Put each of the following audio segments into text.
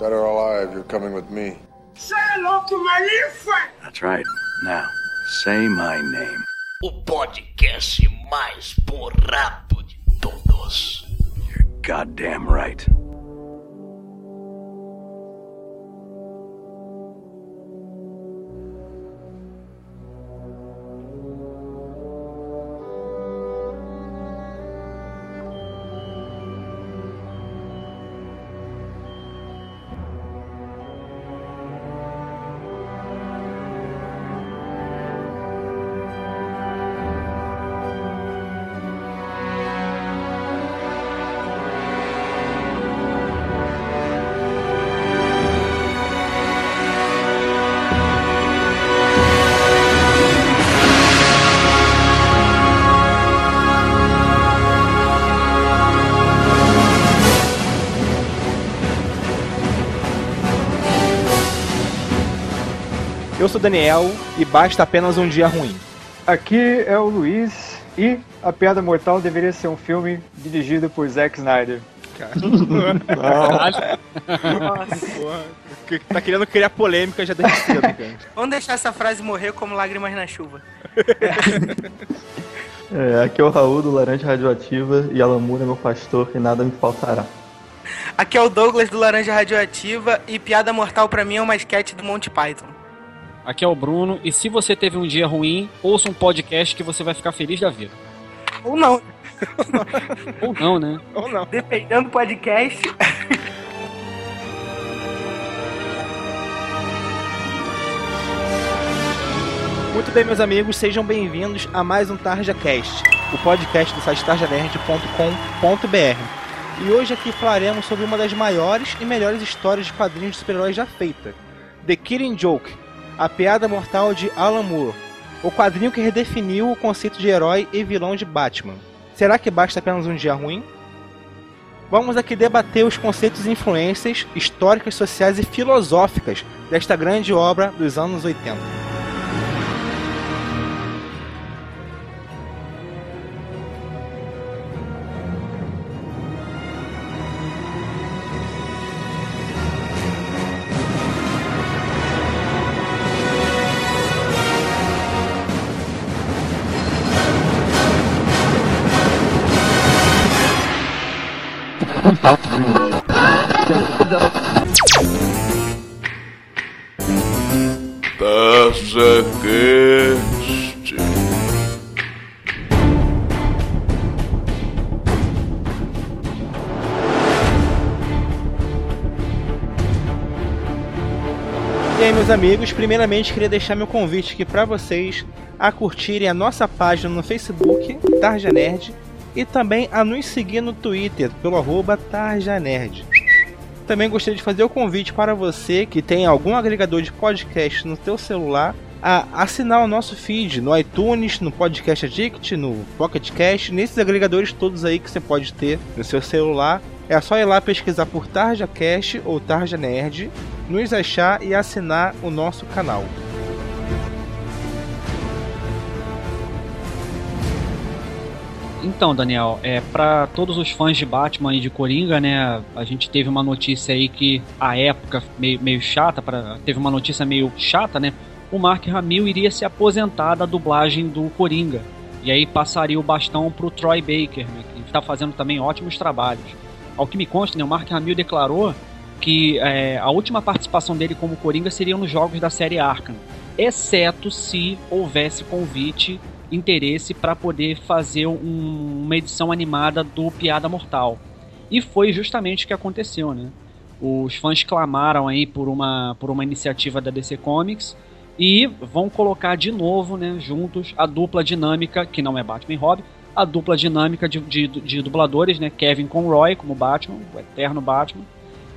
Dead or alive, you're coming with me. Say hello to my little friend. That's right. Now, say my name. O podcast mais borrado de todos. You're goddamn right. Eu sou Daniel e basta apenas um dia ruim. Aqui é o Luiz e A Piada Mortal deveria ser um filme dirigido por Zack Snyder. Porra, que- tá querendo criar polêmica já desde cedo, cara. Vamos deixar essa frase morrer como lágrimas na chuva. É, aqui é o Raul do Laranja Radioativa e Alan Moore é meu pastor e nada me faltará. Aqui é o Douglas do Laranja Radioativa e Piada Mortal pra mim é uma sketch do Monty Python. Aqui é o Bruno, e se você teve um dia ruim, ouça um podcast que você vai ficar feliz da vida. Ou não, Ou não, né? Ou não. dependendo do podcast. Muito bem, meus amigos, sejam bem-vindos a mais um Tarja Cast, o podcast do site tarjanerd.com.br. E hoje aqui falaremos sobre uma das maiores e melhores histórias de quadrinhos de super-heróis já feita, The Killing Joke, a piada mortal de Alan Moore, o quadrinho que redefiniu o conceito de herói e vilão de Batman. Será que basta apenas um dia ruim? Vamos aqui debater os conceitos e influências históricas, sociais e filosóficas desta grande obra dos anos 80. E aí, meus amigos, primeiramente queria deixar meu convite aqui para vocês a curtirem a nossa página no Facebook, Tarja Nerd, e também a nos seguir no Twitter, pelo arroba Tarja Nerd. Também gostaria de fazer o convite para você que tem algum agregador de podcast no teu celular a assinar o nosso feed no iTunes, no Podcast Addict, no Pocket Cast, nesses agregadores todos aí que você pode ter no seu celular. É só ir lá pesquisar por Tarja Cast ou Tarja Nerd, nos achar e assinar o nosso canal. Então, Daniel, é para todos os fãs de Batman e de Coringa, né? A gente teve uma notícia aí que a época meio, meio chata, para teve uma notícia meio chata, né? O Mark Hamill iria se aposentar da dublagem do Coringa. E aí passaria o bastão pro Troy Baker, né? Que está fazendo também ótimos trabalhos. Ao que me consta, né, o Mark Hamill declarou que é, a última participação dele como Coringa seria nos jogos da série Arkham, exceto se houvesse convite, interesse para poder fazer um- uma edição animada do Piada Mortal. E foi justamente o que aconteceu, né? Os fãs clamaram aí por uma, por uma iniciativa da DC Comics e vão colocar de novo, né, juntos, a dupla dinâmica, que não é Batman e Robin, a dupla dinâmica de, de, de dubladores, né, Kevin Conroy como Batman, o eterno Batman,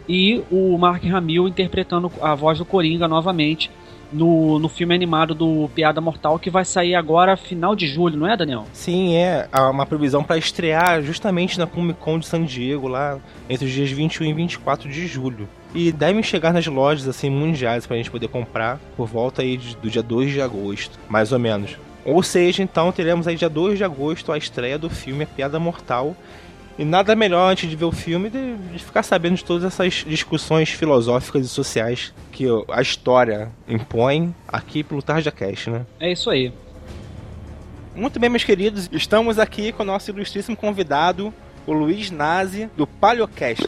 e o Mark Hamill interpretando a voz do Coringa novamente no, no filme animado do Piada Mortal, que vai sair agora final de julho, não é, Daniel? Sim, é uma previsão para estrear justamente na Comic Con de San Diego, lá entre os dias 21 e 24 de julho. E devem chegar nas lojas assim mundiais pra gente poder comprar por volta aí do dia 2 de agosto, mais ou menos. Ou seja, então teremos aí dia 2 de agosto a estreia do filme A Piada Mortal. E nada melhor antes de ver o filme de, de ficar sabendo de todas essas discussões filosóficas e sociais que a história impõe aqui pelo Tarja Cast, né? É isso aí. Muito bem, meus queridos, estamos aqui com o nosso ilustríssimo convidado, o Luiz Nazi, do Paleocast.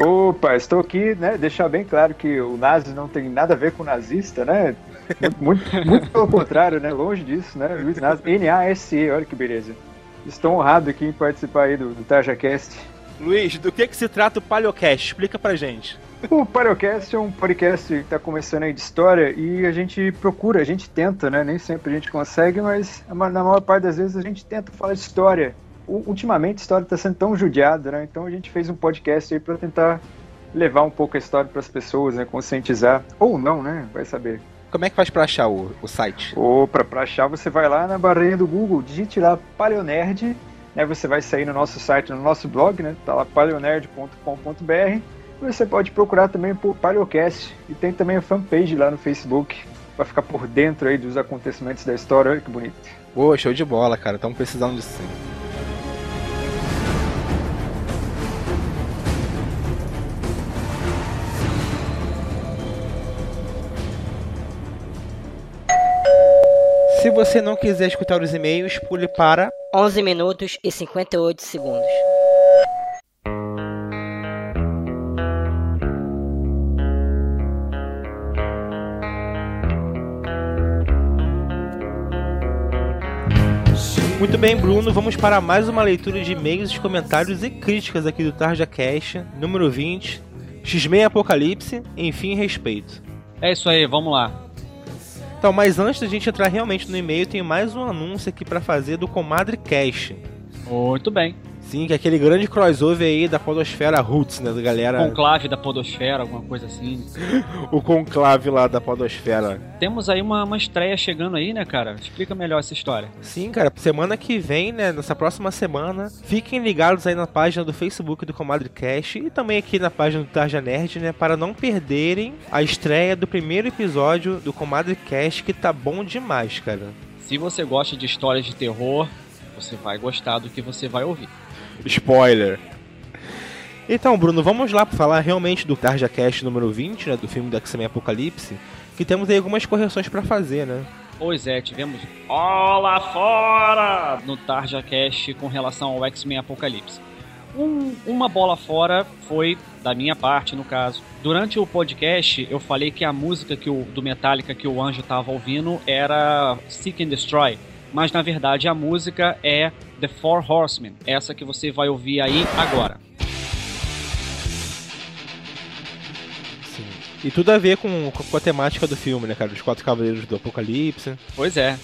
Opa, estou aqui, né? Deixar bem claro que o nazi não tem nada a ver com nazista, né? Muito, muito, muito pelo contrário, né? Longe disso, né? Luiz Nazi, N-A-S-E, olha que beleza. Estou honrado aqui em participar aí do, do TajaCast. Luiz, do que, que se trata o Paleocast? Explica pra gente. O Paleocast é um podcast que está começando aí de história e a gente procura, a gente tenta, né? Nem sempre a gente consegue, mas na maior parte das vezes a gente tenta falar de história. Ultimamente a história está sendo tão judiada, né? Então a gente fez um podcast aí para tentar levar um pouco a história para as pessoas, né? Conscientizar. Ou não, né? Vai saber. Como é que faz para achar o, o site? Opa, para achar você vai lá na barrinha do Google, digite lá Paleonerd, né? Você vai sair no nosso site, no nosso blog, né? Tá lá paleonerd.com.br você pode procurar também por Paleocast e tem também a fanpage lá no Facebook para ficar por dentro aí dos acontecimentos da história. Olha que bonito. Pô, show de bola, cara. Estamos precisando disso sim. Você não quiser escutar os e-mails, pule para 11 minutos e 58 segundos. Muito bem, Bruno, vamos para mais uma leitura de e-mails, comentários e críticas aqui do Tarja Cash, número 20, X-Men Apocalipse, enfim, respeito. É isso aí, vamos lá. Então, mas antes da gente entrar realmente no e-mail, tem mais um anúncio aqui para fazer do Comadre Cash. Muito bem. Sim, que é aquele grande crossover aí da podosfera Roots, né, da galera... Conclave da podosfera, alguma coisa assim. o conclave lá da podosfera. Temos aí uma, uma estreia chegando aí, né, cara? Explica melhor essa história. Sim, cara, semana que vem, né, nessa próxima semana, fiquem ligados aí na página do Facebook do Comadre Cash e também aqui na página do Tarja Nerd, né, para não perderem a estreia do primeiro episódio do Comadre Cash, que tá bom demais, cara. Se você gosta de histórias de terror, você vai gostar do que você vai ouvir. Spoiler. Então, Bruno, vamos lá falar realmente do Tarja Cast número 20, né, do filme do X-Men Apocalipse, que temos aí algumas correções para fazer, né? Pois é, tivemos lá fora no Tarja Cast com relação ao X-Men Apocalipse. Um, uma bola fora foi da minha parte, no caso. Durante o podcast, eu falei que a música que o, do Metallica que o Anjo estava ouvindo era Seek and Destroy, mas na verdade a música é The Four Horsemen, essa que você vai ouvir aí agora. Sim. E tudo a ver com, com a temática do filme, né, cara? Dos Quatro Cavaleiros do Apocalipse. Pois é.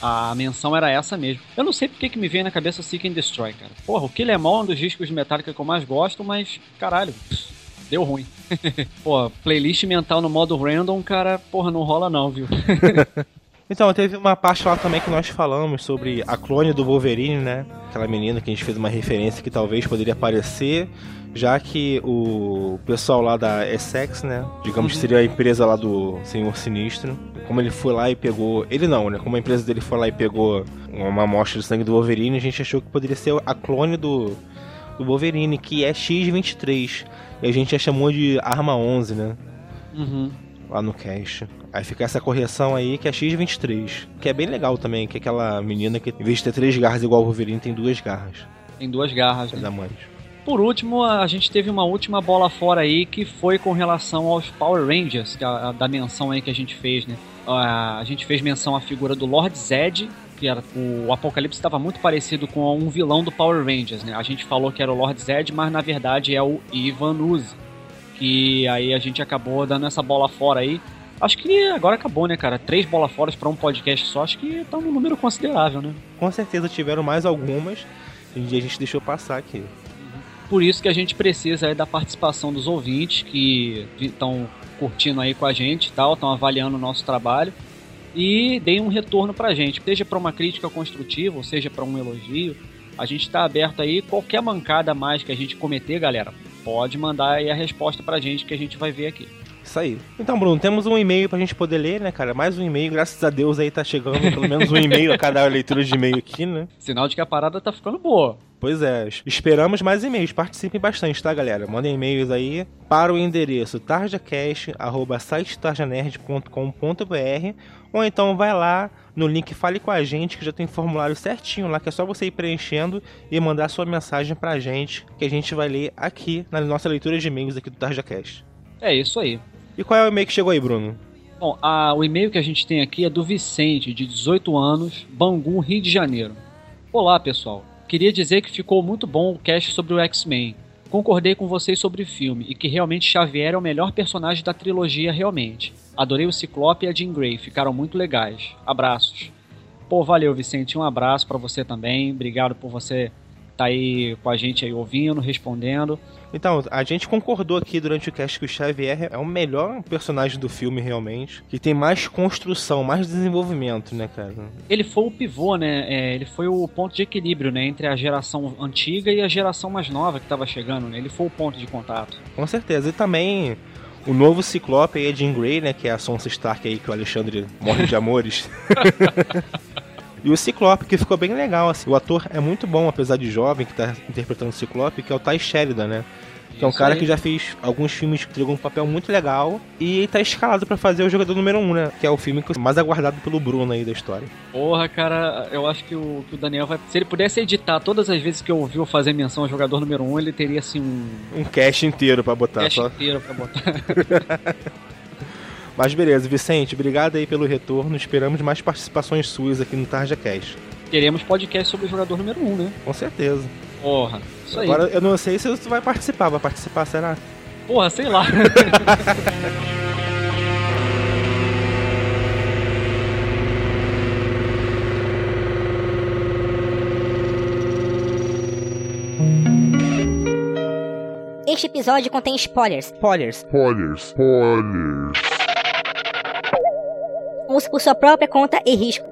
A menção era essa mesmo. Eu não sei porque que me veio na cabeça Seek and Destroy, cara. Porra, o Kill Em All é um dos discos de Metallica que eu mais gosto, mas, caralho, deu ruim. Pô, playlist mental no modo random, cara, porra, não rola não, viu? Então, teve uma parte lá também que nós falamos sobre a clone do Wolverine, né? Aquela menina que a gente fez uma referência que talvez poderia aparecer, já que o pessoal lá da Essex, né? Digamos que seria a empresa lá do Senhor Sinistro. Como ele foi lá e pegou. Ele não, né? Como a empresa dele foi lá e pegou uma amostra de sangue do Wolverine, a gente achou que poderia ser a clone do, do Wolverine, que é X23. E a gente já chamou de Arma 11, né? Uhum. Lá no cache. Aí fica essa correção aí que é X23. Que é bem legal também, que é aquela menina que em vez de ter três garras igual o Wolverine, tem duas garras. Tem duas garras, É né? Por último, a gente teve uma última bola fora aí que foi com relação aos Power Rangers, que é a, a da menção aí que a gente fez, né? A, a gente fez menção à figura do Lord Zed, que era o Apocalipse estava muito parecido com um vilão do Power Rangers, né? A gente falou que era o Lord Zed, mas na verdade é o Ivan Uzi, que aí a gente acabou dando essa bola fora aí. Acho que agora acabou, né, cara? Três bola fora para um podcast só, acho que tá um número considerável, né? Com certeza tiveram mais algumas. E a gente deixou passar aqui. Por isso que a gente precisa aí da participação dos ouvintes que estão curtindo aí com a gente e tal, estão avaliando o nosso trabalho e deem um retorno pra gente, seja para uma crítica construtiva, ou seja para um elogio. A gente está aberto aí, qualquer mancada a mais que a gente cometer, galera, pode mandar aí a resposta pra gente que a gente vai ver aqui. Isso aí. Então, Bruno, temos um e-mail pra gente poder ler, né, cara? Mais um e-mail, graças a Deus aí tá chegando pelo menos um e-mail a cada leitura de e-mail aqui, né? Sinal de que a parada tá ficando boa. Pois é, esperamos mais e-mails. Participem bastante, tá, galera? Mandem e-mails aí para o endereço tarjacast.sitetarjanerd.com.br ou então vai lá no link Fale com a gente, que já tem formulário certinho lá, que é só você ir preenchendo e mandar sua mensagem pra gente, que a gente vai ler aqui na nossa leitura de e-mails aqui do TarjaCast. É isso aí. E qual é o e-mail que chegou aí, Bruno? Bom, a, o e-mail que a gente tem aqui é do Vicente, de 18 anos, Bangu, Rio de Janeiro. Olá, pessoal. Queria dizer que ficou muito bom o cast sobre o X-Men. Concordei com vocês sobre o filme e que realmente Xavier é o melhor personagem da trilogia realmente. Adorei o Ciclope e a Jean Grey, ficaram muito legais. Abraços. Pô, valeu, Vicente. Um abraço para você também. Obrigado por você estar tá aí com a gente aí ouvindo, respondendo. Então, a gente concordou aqui durante o cast que o Xavier é o melhor personagem do filme, realmente. Que tem mais construção, mais desenvolvimento, né, cara? Ele foi o pivô, né? É, ele foi o ponto de equilíbrio, né? Entre a geração antiga e a geração mais nova que tava chegando, né? Ele foi o ponto de contato. Com certeza. E também o novo Ciclope aí é Jean Grey, né? Que é a Sansa Stark aí que o Alexandre morre de amores. E o Ciclope, que ficou bem legal, assim. O ator é muito bom, apesar de jovem, que tá interpretando o Ciclope, que é o Ty Sheridan, né? Que é um cara que já fez alguns filmes que entregou um papel muito legal e tá escalado para fazer o jogador número 1, um, né? Que é o filme mais aguardado pelo Bruno aí da história. Porra, cara, eu acho que o, que o Daniel vai. Se ele pudesse editar todas as vezes que eu ouviu fazer menção ao jogador número 1, um, ele teria assim um. Um cast inteiro para botar. Cast só. inteiro pra botar. Mas beleza, Vicente, obrigado aí pelo retorno. Esperamos mais participações suas aqui no Tarja Cast. Teremos podcast sobre o jogador número 1, um, né? Com certeza. Porra, isso aí. Agora eu não sei se você vai participar. Vai participar, será? Porra, sei lá. Este episódio contém spoilers. Spoilers. Spoilers. Spoilers. Use por sua própria conta e risco.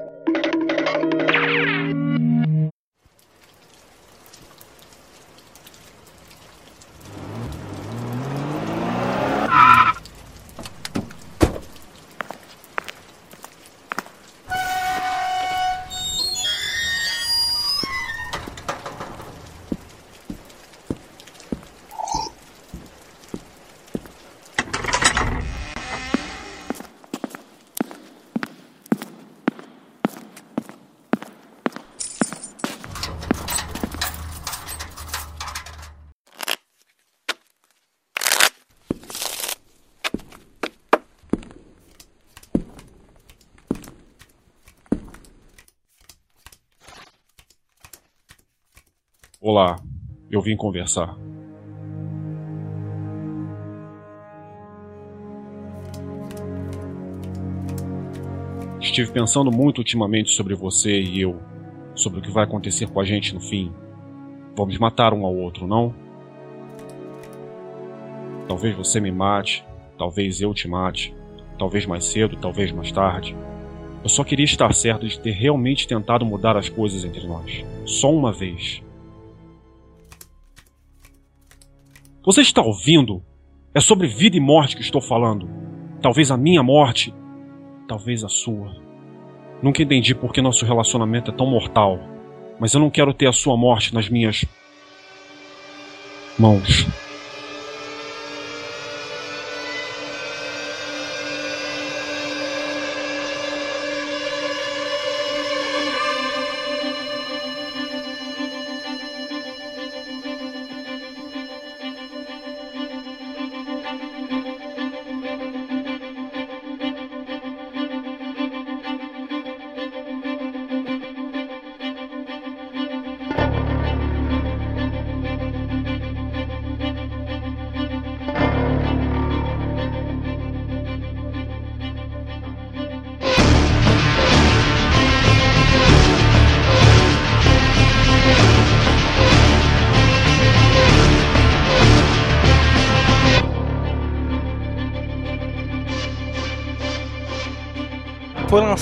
Olá, eu vim conversar. Estive pensando muito ultimamente sobre você e eu, sobre o que vai acontecer com a gente no fim. Vamos matar um ao outro, não? Talvez você me mate, talvez eu te mate, talvez mais cedo, talvez mais tarde. Eu só queria estar certo de ter realmente tentado mudar as coisas entre nós. Só uma vez. Você está ouvindo? É sobre vida e morte que estou falando. Talvez a minha morte, talvez a sua. Nunca entendi por que nosso relacionamento é tão mortal, mas eu não quero ter a sua morte nas minhas mãos.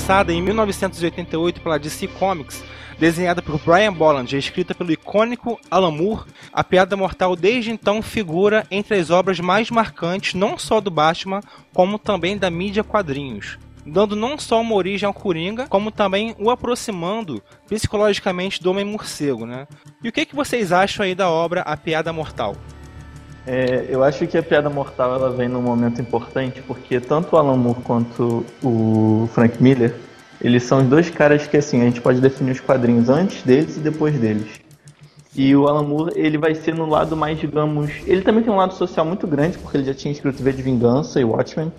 Lançada em 1988 pela DC Comics, desenhada por Brian Bolland e escrita pelo icônico Alan Moore, a Piada Mortal desde então figura entre as obras mais marcantes não só do Batman, como também da mídia quadrinhos. dando não só uma origem ao Coringa, como também o aproximando psicologicamente do Homem-Morcego, né? E o que, que vocês acham aí da obra A Piada Mortal? É, eu acho que a Piada Mortal ela vem num momento importante, porque tanto o Alan Moore quanto o Frank Miller, eles são os dois caras que assim, a gente pode definir os quadrinhos antes deles e depois deles. E o Alan Moore, ele vai ser no lado mais, digamos... Ele também tem um lado social muito grande, porque ele já tinha escrito V de Vingança e Watchmen.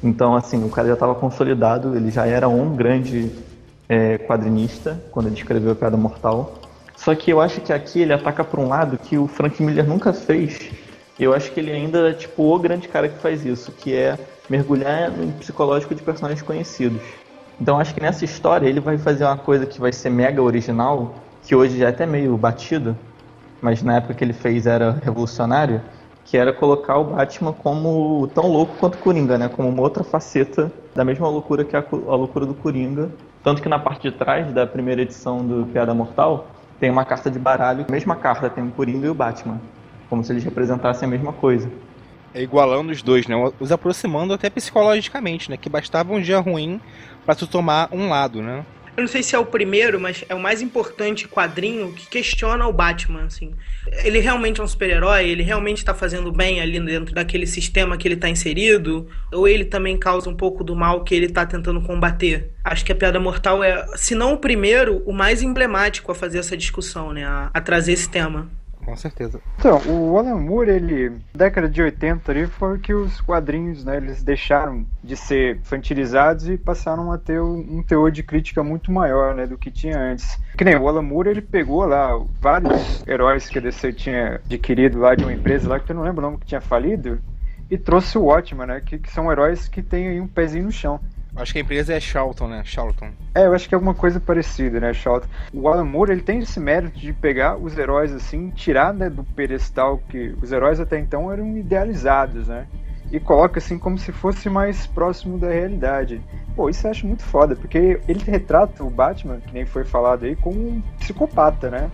Então, assim, o cara já estava consolidado, ele já era um grande é, quadrinista quando ele escreveu A Piada Mortal. Só que eu acho que aqui ele ataca por um lado que o Frank Miller nunca fez. Eu acho que ele ainda é tipo o grande cara que faz isso, que é mergulhar no psicológico de personagens conhecidos. Então acho que nessa história ele vai fazer uma coisa que vai ser mega original, que hoje já é até meio batido, mas na época que ele fez era revolucionário, que era colocar o Batman como tão louco quanto o Coringa, né? Como uma outra faceta da mesma loucura que a, a loucura do Coringa. Tanto que na parte de trás da primeira edição do Piada Mortal tem uma carta de baralho, a mesma carta tem o Coringa e o Batman, como se eles representassem a mesma coisa. É igualando os dois, né? Os aproximando até psicologicamente, né? Que bastava um dia ruim para tu tomar um lado, né? Eu não sei se é o primeiro, mas é o mais importante quadrinho que questiona o Batman, assim. Ele realmente é um super-herói? Ele realmente está fazendo bem ali dentro daquele sistema que ele está inserido? Ou ele também causa um pouco do mal que ele está tentando combater? Acho que a Piada Mortal é, se não o primeiro, o mais emblemático a fazer essa discussão, né? A, a trazer esse tema com certeza. Então, o Alan Moore, ele, década de 80 ali, foi que os quadrinhos, né, eles deixaram de ser infantilizados e passaram a ter um teor de crítica muito maior, né, do que tinha antes. Que nem o Alan Moore, ele pegou lá vários heróis que a DC tinha adquirido lá de uma empresa lá, que eu não lembro o nome que tinha falido, e trouxe o Watchman, né, que, que são heróis que têm um pezinho no chão. Acho que a empresa é Charlton, né? Charlton. É, eu acho que é alguma coisa parecida, né, Charlton. O Alan Moore, ele tem esse mérito de pegar os heróis, assim, tirar né, do pedestal que os heróis até então eram idealizados, né? E coloca, assim, como se fosse mais próximo da realidade. Pô, isso eu acho muito foda, porque ele retrata o Batman, que nem foi falado aí, como um psicopata, né?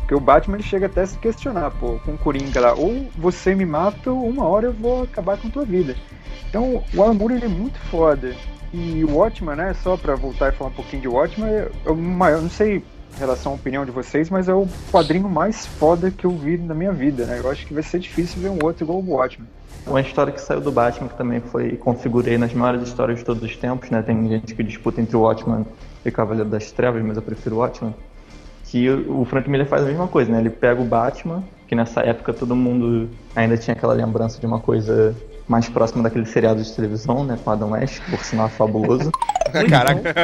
Porque o Batman ele chega até a se questionar, pô, com o Coringa lá, ou você me mata ou uma hora eu vou acabar com tua vida. Então, o Alan Moore ele é muito foda. E o Watchman, né, só para voltar e falar um pouquinho de Watchman, o maior, não sei em relação à opinião de vocês, mas é o quadrinho mais foda que eu vi na minha vida, né? Eu acho que vai ser difícil ver um outro igual o Watchman. Uma história que saiu do Batman, que também foi configurei nas maiores histórias de todos os tempos, né? Tem gente que disputa entre o Watchman e o Cavaleiro das Trevas, mas eu prefiro o Watchman. Que o Frank Miller faz a mesma coisa, né? Ele pega o Batman, que nessa época todo mundo ainda tinha aquela lembrança de uma coisa mais próximo daquele seriado de televisão, né? Com Adam West, por sinal é fabuloso. Caraca.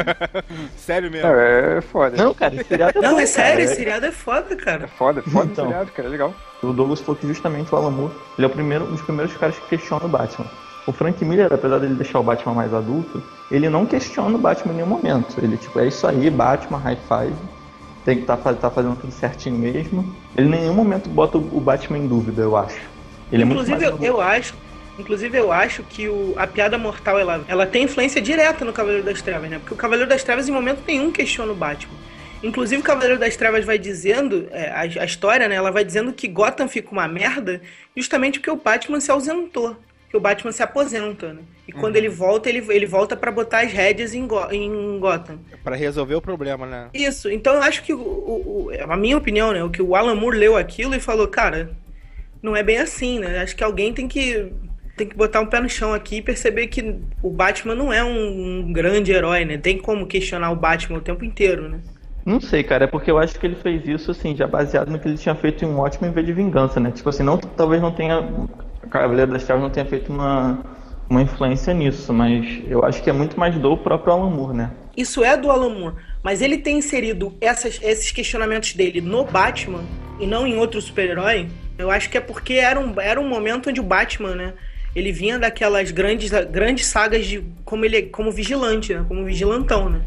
sério mesmo? É, é foda. Não, cara, esse seriado é Não, foda, é sério, cara. esse seriado é foda, cara. É foda, foda Então. o seriado, cara, é legal. O Douglas falou que justamente o Alan Moore, ele é o primeiro, um dos primeiros caras que questiona o Batman. O Frank Miller, apesar dele deixar o Batman mais adulto, ele não questiona o Batman em nenhum momento. Ele, tipo, é isso aí, Batman, high five, tem que estar tá fazendo tudo certinho mesmo. Ele em nenhum momento bota o Batman em dúvida, eu acho. Ele é muito Inclusive, mais eu, eu acho. Inclusive, eu acho que o, a piada mortal ela, ela tem influência direta no Cavaleiro das Trevas, né? Porque o Cavaleiro das Trevas, em momento nenhum, questiona o Batman. Inclusive, o Cavaleiro das Trevas vai dizendo, é, a, a história, né? Ela vai dizendo que Gotham fica uma merda justamente porque o Batman se ausentou. Que o Batman se aposenta, né? E quando ele volta, ele, ele volta pra botar as rédeas em, Go- em Gotham. Pra resolver o problema, né? Isso, então eu acho que, o, o- o- a minha opinião, né? O que o Alan Moore leu aquilo e falou, cara, não é bem assim, né? Acho que alguém tem que tem que botar um pé no chão aqui e perceber que o Batman não é um, um grande herói, né? Tem como questionar o Batman o tempo inteiro, né? Não sei, cara, é porque eu acho que ele fez isso, assim, já baseado no que ele tinha feito em um ótimo em vez de vingança, né? Tipo assim, não, talvez não tenha. Cavaleiro das Trevas não tenha feito uma, uma influência nisso, mas eu acho que é muito mais do próprio Alan Moore, né? Isso é do Alan Moore, mas ele tem inserido essas- esses questionamentos dele no Batman e não em outro super-herói. Eu acho que é porque era um, era um momento onde o Batman, né? Ele vinha daquelas grandes, grandes sagas de como ele é- como vigilante, né? Como vigilantão, né?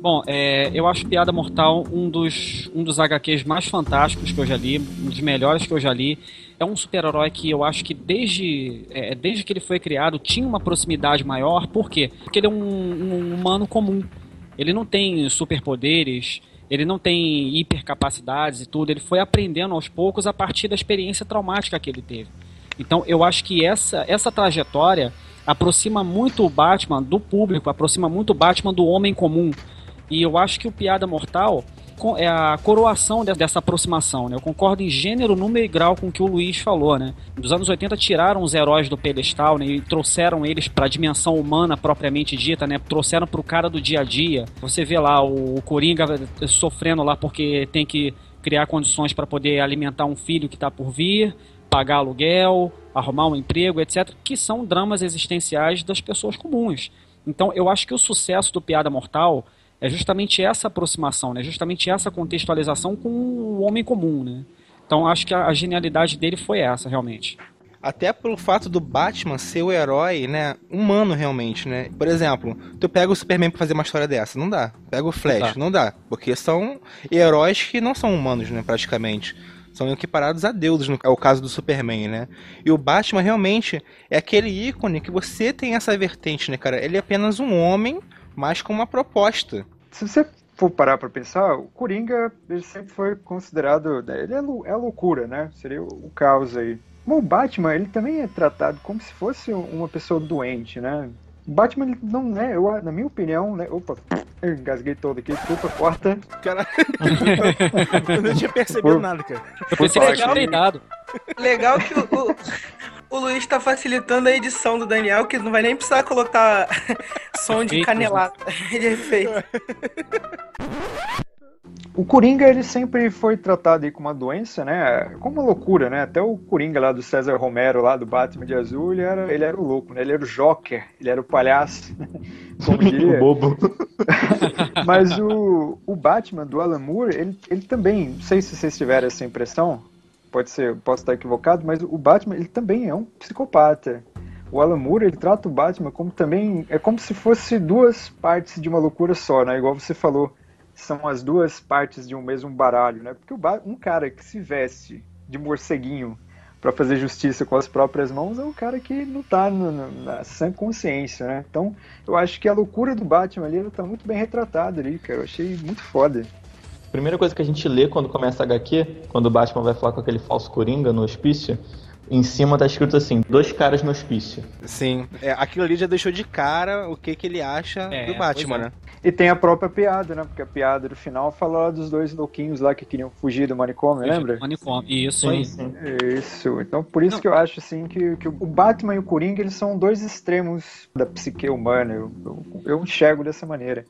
Bom, é, eu acho Piada Mortal um dos, um dos HQs mais fantásticos que eu já li, um dos melhores que eu já li. É um super-herói que eu acho que desde, é, desde que ele foi criado tinha uma proximidade maior. Por quê? Porque ele é um, um humano comum. Ele não tem superpoderes, ele não tem hipercapacidades e tudo. Ele foi aprendendo aos poucos a partir da experiência traumática que ele teve. Então eu acho que essa, essa trajetória aproxima muito o Batman do público, aproxima muito o Batman do homem comum. E eu acho que o Piada Mortal é a coroação dessa aproximação, né? Eu concordo em gênero, número e grau com o que o Luiz falou, né? Dos anos 80 tiraram os heróis do pedestal, né? E trouxeram eles para a dimensão humana propriamente dita, né? Trouxeram para o cara do dia a dia. Você vê lá o Coringa sofrendo lá porque tem que criar condições para poder alimentar um filho que está por vir, pagar aluguel, arrumar um emprego, etc., que são dramas existenciais das pessoas comuns. Então, eu acho que o sucesso do Piada Mortal é justamente essa aproximação, né? justamente essa contextualização com o homem comum. Né? Então acho que a, genialidade dele foi essa, realmente. Até pelo fato do Batman ser o herói, né, humano realmente, né? Por exemplo, tu pega o Superman pra fazer uma história dessa, não dá. Pega o Flash, não dá. Não dá porque são heróis que não são humanos, né, praticamente. São equiparados a deuses, no é o caso do Superman, né? E o Batman realmente é aquele ícone que você tem essa vertente, né, cara? Ele é apenas um homem mas com uma proposta. Se você for parar para pensar, o Coringa ele sempre foi considerado. Ele é, é loucura, né? Seria o caos aí. o Batman, ele também é tratado como se fosse uma pessoa doente, né? O Batman ele não é, eu, na minha opinião, né? Opa, eu engasguei todo aqui, desculpa, corta. Cara, eu não tinha percebido por, nada, cara. Eu pensei que tinha peidado. Legal que o, o, Luiz tá facilitando a edição do Daniel, que não vai nem precisar colocar som de canelada de efeito. O Coringa, ele sempre foi tratado aí com uma doença, né? Como uma loucura, né? Até o Coringa lá do César Romero, lá do Batman de Azul, ele era, ele era o louco, né? Ele era o Joker, ele era o palhaço, como diria. o bobo. Mas o, o Batman do Alan Moore, ele, ele também, não sei se vocês tiveram essa impressão, pode ser, posso estar equivocado, mas o Batman ele também é um psicopata. O Alan Moore ele trata o Batman como também é como se fosse duas partes de uma loucura só, né? Igual você falou, são as duas partes de um mesmo baralho, né? Porque um cara que se veste de morceguinho para fazer justiça com as próprias mãos é um cara que não tá na sã consciência, né? Então, eu acho que a loucura do Batman ali, ela tá muito bem retratada ali, cara. Eu achei muito foda. Primeira coisa que a gente lê quando começa a HQ, quando o Batman vai falar com aquele falso Coringa no hospício, em cima tá escrito assim, dois caras no hospício. Sim, é, aquilo ali já deixou de cara o que, que ele acha é, do Batman, é. né? E tem a própria piada, né? Porque a piada do final fala dos dois louquinhos lá que queriam fugir do manicômio, fugir lembra? Do manicômio, isso aí. Sim. Isso, então por isso Não. que eu acho assim que, que o Batman e o Coringa eles são dois extremos da psique humana, eu, eu, eu enxergo dessa maneira.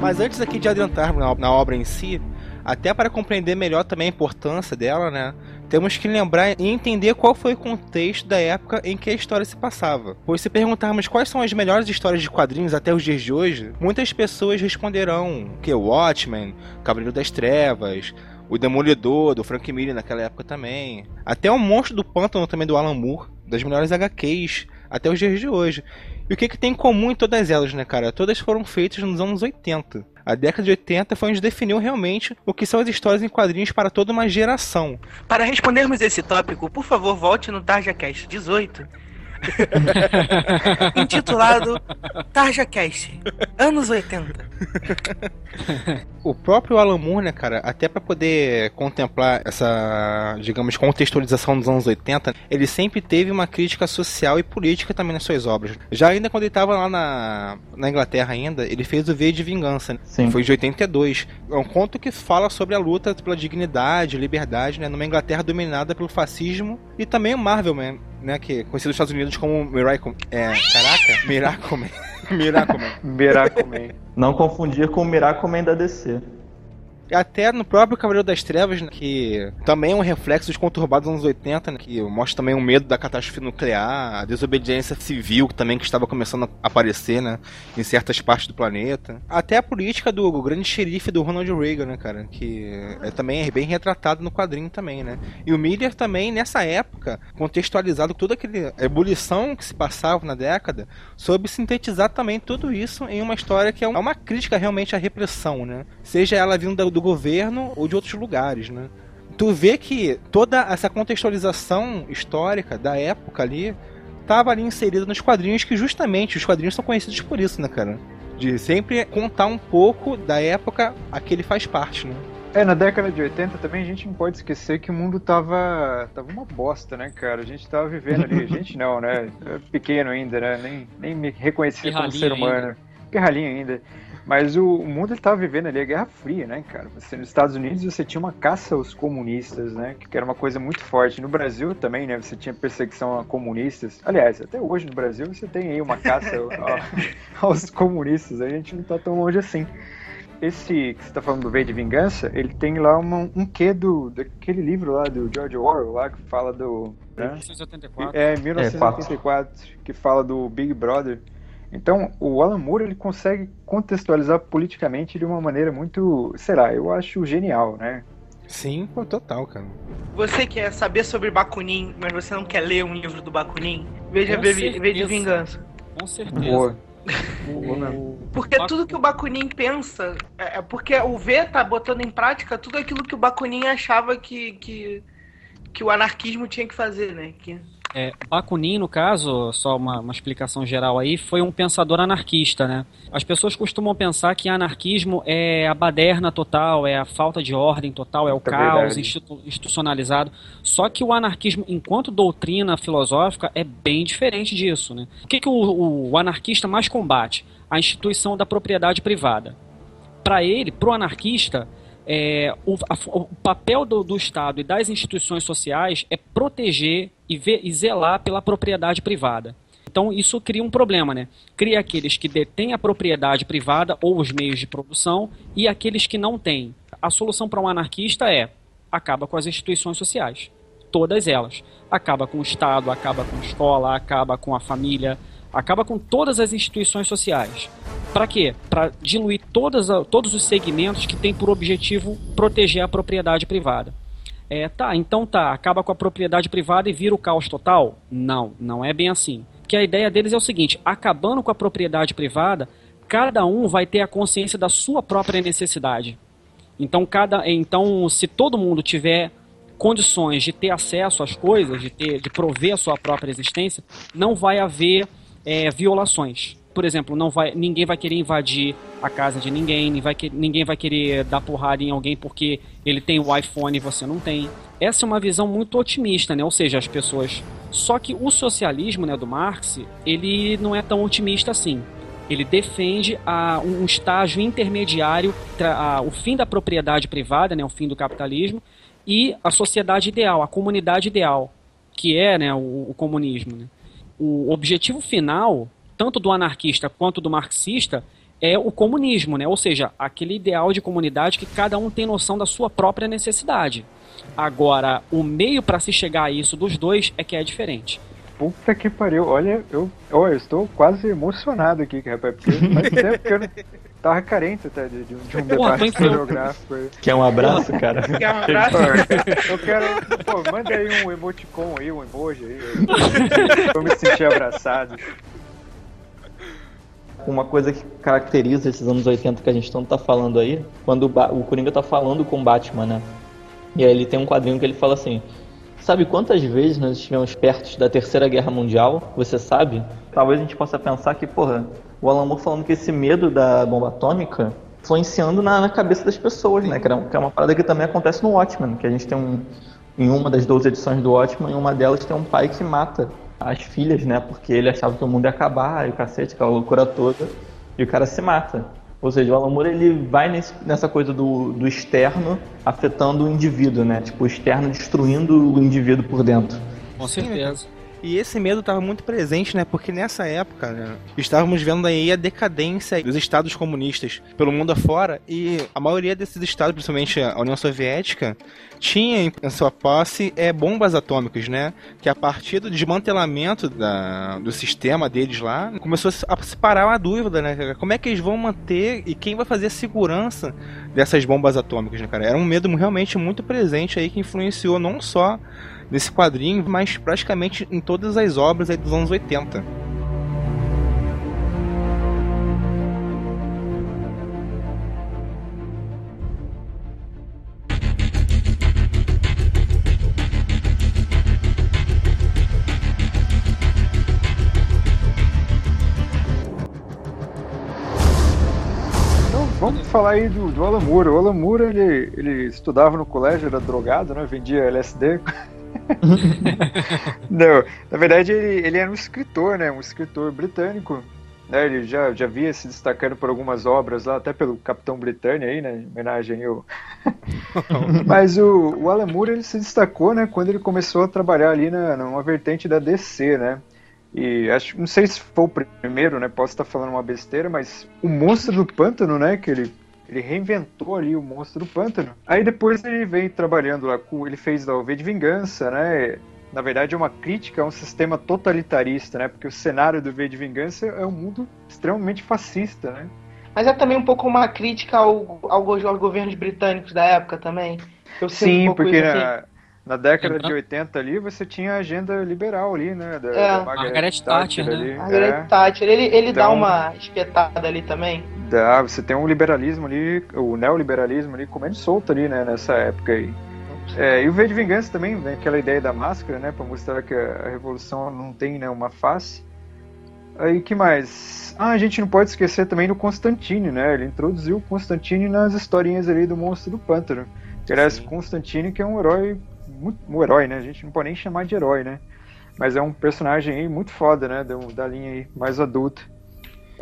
Mas antes aqui de na, na obra em si, até para compreender melhor também a importância dela, né? Temos que lembrar e entender qual foi o contexto da época em que a história se passava. Pois se perguntarmos quais são as melhores histórias de quadrinhos até os dias de hoje, muitas pessoas responderão que Watchmen, Cavaleiro das Trevas, o Demolidor, do Frank Miller naquela época também. Até o Monstro do Pântano também do Alan Moore, das melhores HQs até os dias de hoje. E o que, que tem em comum em todas elas, né, cara? Todas foram feitas nos anos 80. A década de 80 foi onde definiu realmente o que são as histórias em quadrinhos para toda uma geração. Para respondermos esse tópico, por favor, volte no TarjaCast 18 intitulado Tarja Cast, anos 80. o próprio Alan Moore, né, cara, até para poder contemplar essa, digamos, contextualização dos anos 80, ele sempre teve uma crítica social e política também nas suas obras. Já ainda quando ele estava lá na, na Inglaterra ainda, ele fez o V de Vingança, né? Sim. foi de 82. É um conto que fala sobre a luta pela dignidade, liberdade, né, numa Inglaterra dominada pelo fascismo e também o Marvel, Man, né, que é conhecido nos Estados Unidos como Miracle, é, caraca, Miracle Man. Miracle Man. Miracle Man. Não confundir com o Miracle Man da DC. Até no próprio Cavaleiro das Trevas, né, que também é um reflexo dos conturbados dos anos 80, né, que mostra também o medo da catástrofe nuclear, a desobediência civil também que estava começando a aparecer, né, em certas partes do planeta. Até a política do grande xerife do Ronald Reagan, né, cara, que é também é bem retratado no quadrinho também, né. E o Miller também, nessa época, contextualizado toda aquela ebulição que se passava na década, soube sintetizar também tudo isso em uma história que é uma crítica realmente à repressão, né? Seja ela vindo do governo ou de outros lugares, né? Tu vê que toda essa contextualização histórica da época ali estava ali inserida nos quadrinhos que justamente os quadrinhos são conhecidos por isso, né, cara? De sempre contar um pouco da época a que ele faz parte, né? É, na década de 80 também a gente não pode esquecer que o mundo tava, tava uma bosta, né, cara? A gente tava vivendo ali, a gente não, né? Pequeno ainda, né? Nem, nem me reconhecia como ser humano. Ainda. Pirralhinho ainda. Mas o, o mundo ele tava vivendo ali a Guerra Fria, né, cara? Você, nos Estados Unidos você tinha uma caça aos comunistas, né? Que era uma coisa muito forte. No Brasil também, né? Você tinha perseguição a comunistas. Aliás, até hoje no Brasil você tem aí uma caça aos comunistas. A gente não tá tão longe assim esse que você tá falando do V de Vingança, ele tem lá uma, um quê do, daquele livro lá do George Orwell, lá que fala do. Né? 1984. É, 1984, é, que fala do Big Brother. Então, o Alan Moore ele consegue contextualizar politicamente de uma maneira muito, sei lá, eu acho genial, né? Sim, total, cara. Você quer saber sobre Bakunin, mas você não quer ler um livro do Bakunin? Veja V de Vingança. Com certeza. Boa. Porque tudo que o Bakunin pensa, é, é porque o V tá botando em prática tudo aquilo que o Bakunin achava que, que, que o anarquismo tinha que fazer, né? Que... É, Bakunin, no caso, só uma, uma, explicação geral aí, foi um pensador anarquista, né? As pessoas costumam pensar que anarquismo é a baderna total, é a falta de ordem total, é o é caos institu institucionalizado. Só que o anarquismo, enquanto doutrina filosófica, é bem diferente disso, né? O que, que o, o anarquista mais combate? A instituição da propriedade privada. Para ele, pro anarquista, é, o, a, o, papel do, do, Estado e das instituições sociais é proteger e, ver, e zelar pela propriedade privada. Então isso cria um problema, né? Cria aqueles que detêm a propriedade privada ou os meios de produção e aqueles que não têm. A solução para um anarquista é acaba com as instituições sociais, todas elas. Acaba com o Estado, acaba com a escola, acaba com a família, acaba com todas as instituições sociais. Para quê? Para diluir todas, todos os segmentos que têm por objetivo proteger a propriedade privada. É, tá, então tá, acaba com a propriedade privada e vira o caos total? Não, não é bem assim. Que a ideia deles é o seguinte: acabando com a propriedade privada, cada um vai ter a consciência da sua própria necessidade. Então, cada, então se todo mundo tiver condições de ter acesso às coisas, de ter, de prover a sua própria existência, não vai haver é, violações. Por exemplo, não vai, ninguém vai querer invadir a casa de ninguém, ninguém vai, ninguém vai querer dar porrada em alguém porque ele tem o iPhone e você não tem. Essa é uma visão muito otimista, né? Ou seja, as pessoas. Só que o socialismo, né, do Marx, ele não é tão otimista assim. Ele defende a, um estágio intermediário, a, o fim da propriedade privada, né, o fim do capitalismo, e a sociedade ideal, a comunidade ideal, que é né, o, o comunismo. Né? o objetivo final, tanto do anarquista quanto do marxista, é o comunismo, né? Ou seja, aquele ideal de comunidade que cada um tem noção da sua própria necessidade. Agora, o meio para se chegar a isso dos dois é que é diferente. Puta que pariu, olha, eu, eu estou quase emocionado aqui, rapaz, porque faz tempo que eu não, Tava carente até de, de, de um debate historiográfico. Quer um abraço, cara? Quer um abraço? eu quero. Pô, manda aí um emoticon aí, um emoji aí. Eu me sentir abraçado. Uma coisa que caracteriza esses anos 80 que a gente tanto tá falando aí, quando o, o Coringa tá falando com o Batman, né? E aí ele tem um quadrinho que ele fala assim: Sabe quantas vezes nós estivemos perto da Terceira Guerra Mundial? Você sabe? Talvez a gente possa pensar que, porra, o Alan Moore falando que esse medo da bomba atômica influenciando na, na cabeça das pessoas, né? Que é, que é uma parada que também acontece no Watchmen, que a gente tem um. Em uma das 12 edições do Watchmen, em uma delas tem um pai que mata as filhas, né? Porque ele achava que o mundo ia acabar, e o cacete, aquela loucura toda, e o cara se mata. Ou seja, o Alan ele vai nesse, nessa coisa do, do externo afetando o indivíduo, né? Tipo, o externo destruindo o indivíduo por dentro. Com certeza. E esse medo estava muito presente, né? Porque nessa época, né, estávamos vendo aí a decadência dos estados comunistas pelo mundo afora e a maioria desses estados, principalmente a União Soviética, tinha em sua posse é, bombas atômicas, né? Que a partir do desmantelamento da, do sistema deles lá, começou a se parar uma dúvida, né? Como é que eles vão manter e quem vai fazer a segurança dessas bombas atômicas, né, cara? Era um medo realmente muito presente aí que influenciou não só nesse quadrinho, mas praticamente em todas as obras aí dos anos 80. Então, falar aí do, do Alan Moore. O Alan Moore, ele, ele estudava no colégio, era drogado, né? Vendia LSD. Não, na verdade ele, ele era um escritor, né? Um escritor britânico. Né? Ele já, já via se destacando por algumas obras lá, até pelo Capitão Britânia aí, né? Em homenagem ao... Mas o, o Alan Moore, ele se destacou, né? Quando ele começou a trabalhar ali na, numa vertente da DC, né? E acho, não sei se foi o primeiro, né? Posso estar falando uma besteira, mas o Monstro do Pântano, né? Que ele, ele reinventou ali o Monstro do Pântano. Aí depois ele veio trabalhando lá com. Ele fez da V de Vingança, né? Na verdade é uma crítica a um sistema totalitarista, né? Porque o cenário do V de Vingança é um mundo extremamente fascista, né? Mas é também um pouco uma crítica ao, ao, aos governos britânicos da época também. Eu Sim, um porque na, na década de 80 ali, você tinha a agenda liberal ali, né? Da, é. da Margaret Thatcher, né? ali. Margaret É. Thatcher. Ele, ele dá Então- uma espetada ali também. Dá, você tem um liberalismo ali, o neoliberalismo ali comendo solto ali, né, nessa época aí. É, e o V de Vingança também, né, aquela ideia da máscara, né, pra mostrar que a, revolução não tem, né, uma face. Aí, que mais? Ah, a gente não pode esquecer também do Constantine, né, ele introduziu o Constantine nas historinhas ali do Monstro do Pântano. Que aliás, Constantine que é um herói, muito, um herói, né, a gente não pode nem chamar de herói, né. Mas é um personagem aí muito foda, né, da, da linha aí mais adulta.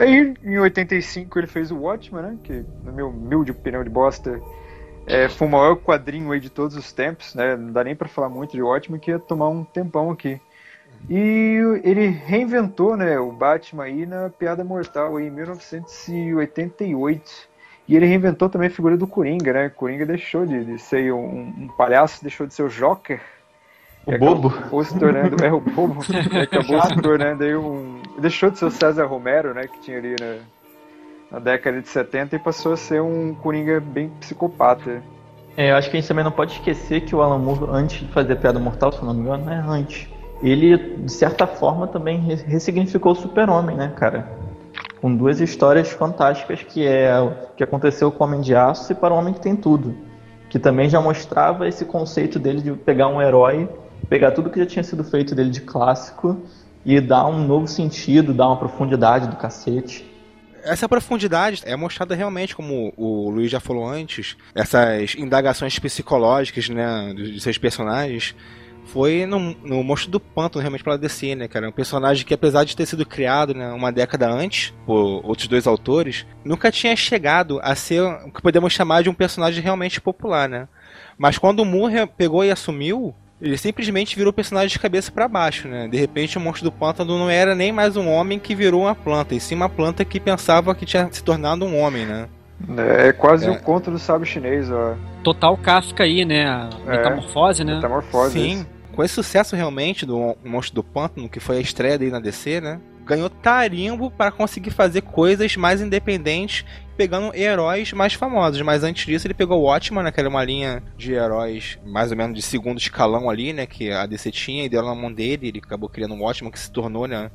Aí, em 85, ele fez o Watchman, né? Que, no meu humilde opinião de bosta, é, foi o maior quadrinho aí de todos os tempos, né? Não dá nem pra falar muito de Watchman, que ia tomar um tempão aqui. E ele reinventou, né, o Batman aí na Piada Mortal aí, em 1988. E ele reinventou também a figura do Coringa, né? Coringa deixou de, de ser um, um palhaço, deixou de ser o Joker. O bobo. Acabou se tornando, é o bobo, acabou se tornando aí um. Deixou de ser o César Romero, né? Que tinha ali na, na década de 70 e passou a ser um Coringa bem psicopata. É, eu acho que a gente também não pode esquecer que o Alan Moore, antes de fazer Piada Mortal, se eu não me engano, não é antes. Ele, de certa forma, também re- ressignificou o super-homem, né, cara? Com duas histórias fantásticas, que é o que aconteceu com o Homem de Aço e para o Homem que Tem Tudo. Que também já mostrava esse conceito dele de pegar um herói, pegar tudo que já tinha sido feito dele de clássico e dar um novo sentido, dar uma profundidade do cacete. Essa profundidade é mostrada realmente, como o Luiz já falou antes, essas indagações psicológicas, né, de seus personagens, foi no, no Monstro do Pântano, realmente, pela DC, né, cara? Um personagem que, apesar de ter sido criado né, uma década antes, por outros dois autores, nunca tinha chegado a ser o que podemos chamar de um personagem realmente popular, né? Mas quando o Moore pegou e assumiu, ele simplesmente virou o personagem de cabeça para baixo, né? De repente o monstro do pântano não era nem mais um homem que virou uma planta, e sim uma planta que pensava que tinha se tornado um homem, né? É quase É. o conto do sábio chinês, ó. Total Kafka aí, né? A É. metamorfose, né? Metamorfose. Sim, com esse sucesso realmente do Monstro do Pântano, que foi a estreia dele na DC, né? Ganhou tarimbo para conseguir fazer coisas mais independentes, pegando heróis mais famosos. Mas antes disso, ele pegou o Watchman, né? Que era uma linha de heróis mais ou menos de segundo escalão ali, né? Que a DC tinha e deu na mão dele. Ele acabou criando um Watchman que se tornou, né?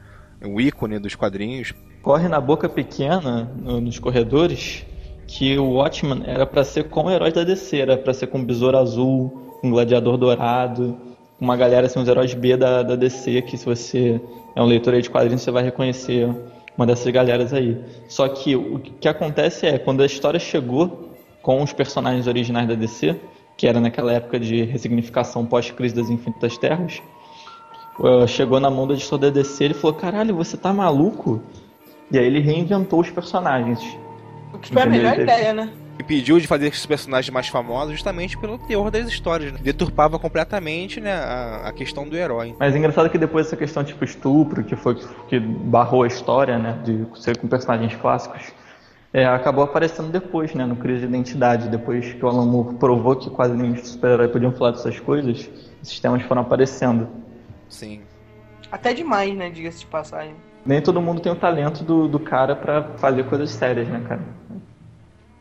O ícone dos quadrinhos. corre na boca pequena no- nos corredores que o Watchman era pra ser com o herói da DC, era pra ser com o Besouro Azul, com o Gladiador Dourado, uma galera assim, os heróis B da, da DC, que se você é um leitor aí de quadrinhos, você vai reconhecer uma dessas galeras aí. Só que o que acontece é, quando a história chegou com os personagens originais da DC, que era naquela época de ressignificação pós-crise das Infinitas Terras, eh, chegou na mão do editor da DC, ele falou, caralho, você tá maluco? E aí ele reinventou os personagens. O que foi a melhor teve- ideia, né? Impediu de fazer esses personagens mais famosos justamente pelo teor das histórias. Né? Deturpava completamente né, a, a, questão do herói. Mas é engraçado que depois essa questão tipo estupro, que foi que barrou a história, né, de ser com personagens clássicos, é, acabou aparecendo depois, né, no Crise de Identidade, depois que o Alan Moore provou que quase nenhum super-herói podiam falar dessas coisas, esses temas foram aparecendo. Sim. Até demais, né, diga-se de passagem. Nem todo mundo tem o talento do, do cara para fazer coisas sérias, né, cara?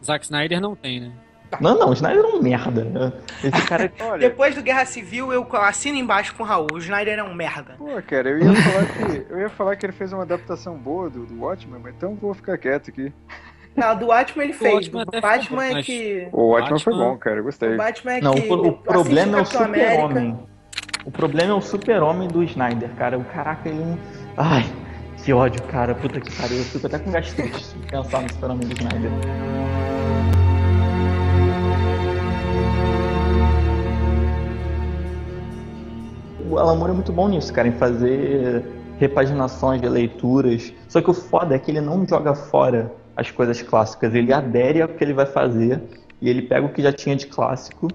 Zack Snyder não tem, né? Não, não, o Snyder é um merda. Esse cara. Olha, Depois do Guerra Civil, eu assino embaixo com o Raul. O Snyder é um merda. Pô, cara, eu ia falar que, eu ia falar que ele fez uma adaptação boa do, do Watchmen, mas então vou ficar quieto aqui. Não, do Watchmen ele fez. O Batman é que. O Watchmen foi bom, cara, eu gostei. O Batman é não, que. O, o problema é o super-homem. O problema é o super-homem do Snyder, cara. O caraca, ele. Ai, que ódio, cara. Puta que pariu. Eu fico até com gastrite pensar no super-homem do Snyder. O Alan é muito bom nisso, cara, em fazer repaginações de leituras. Só que o foda é que ele não joga fora as coisas clássicas, ele adere ao que ele vai fazer e ele pega o que já tinha de clássico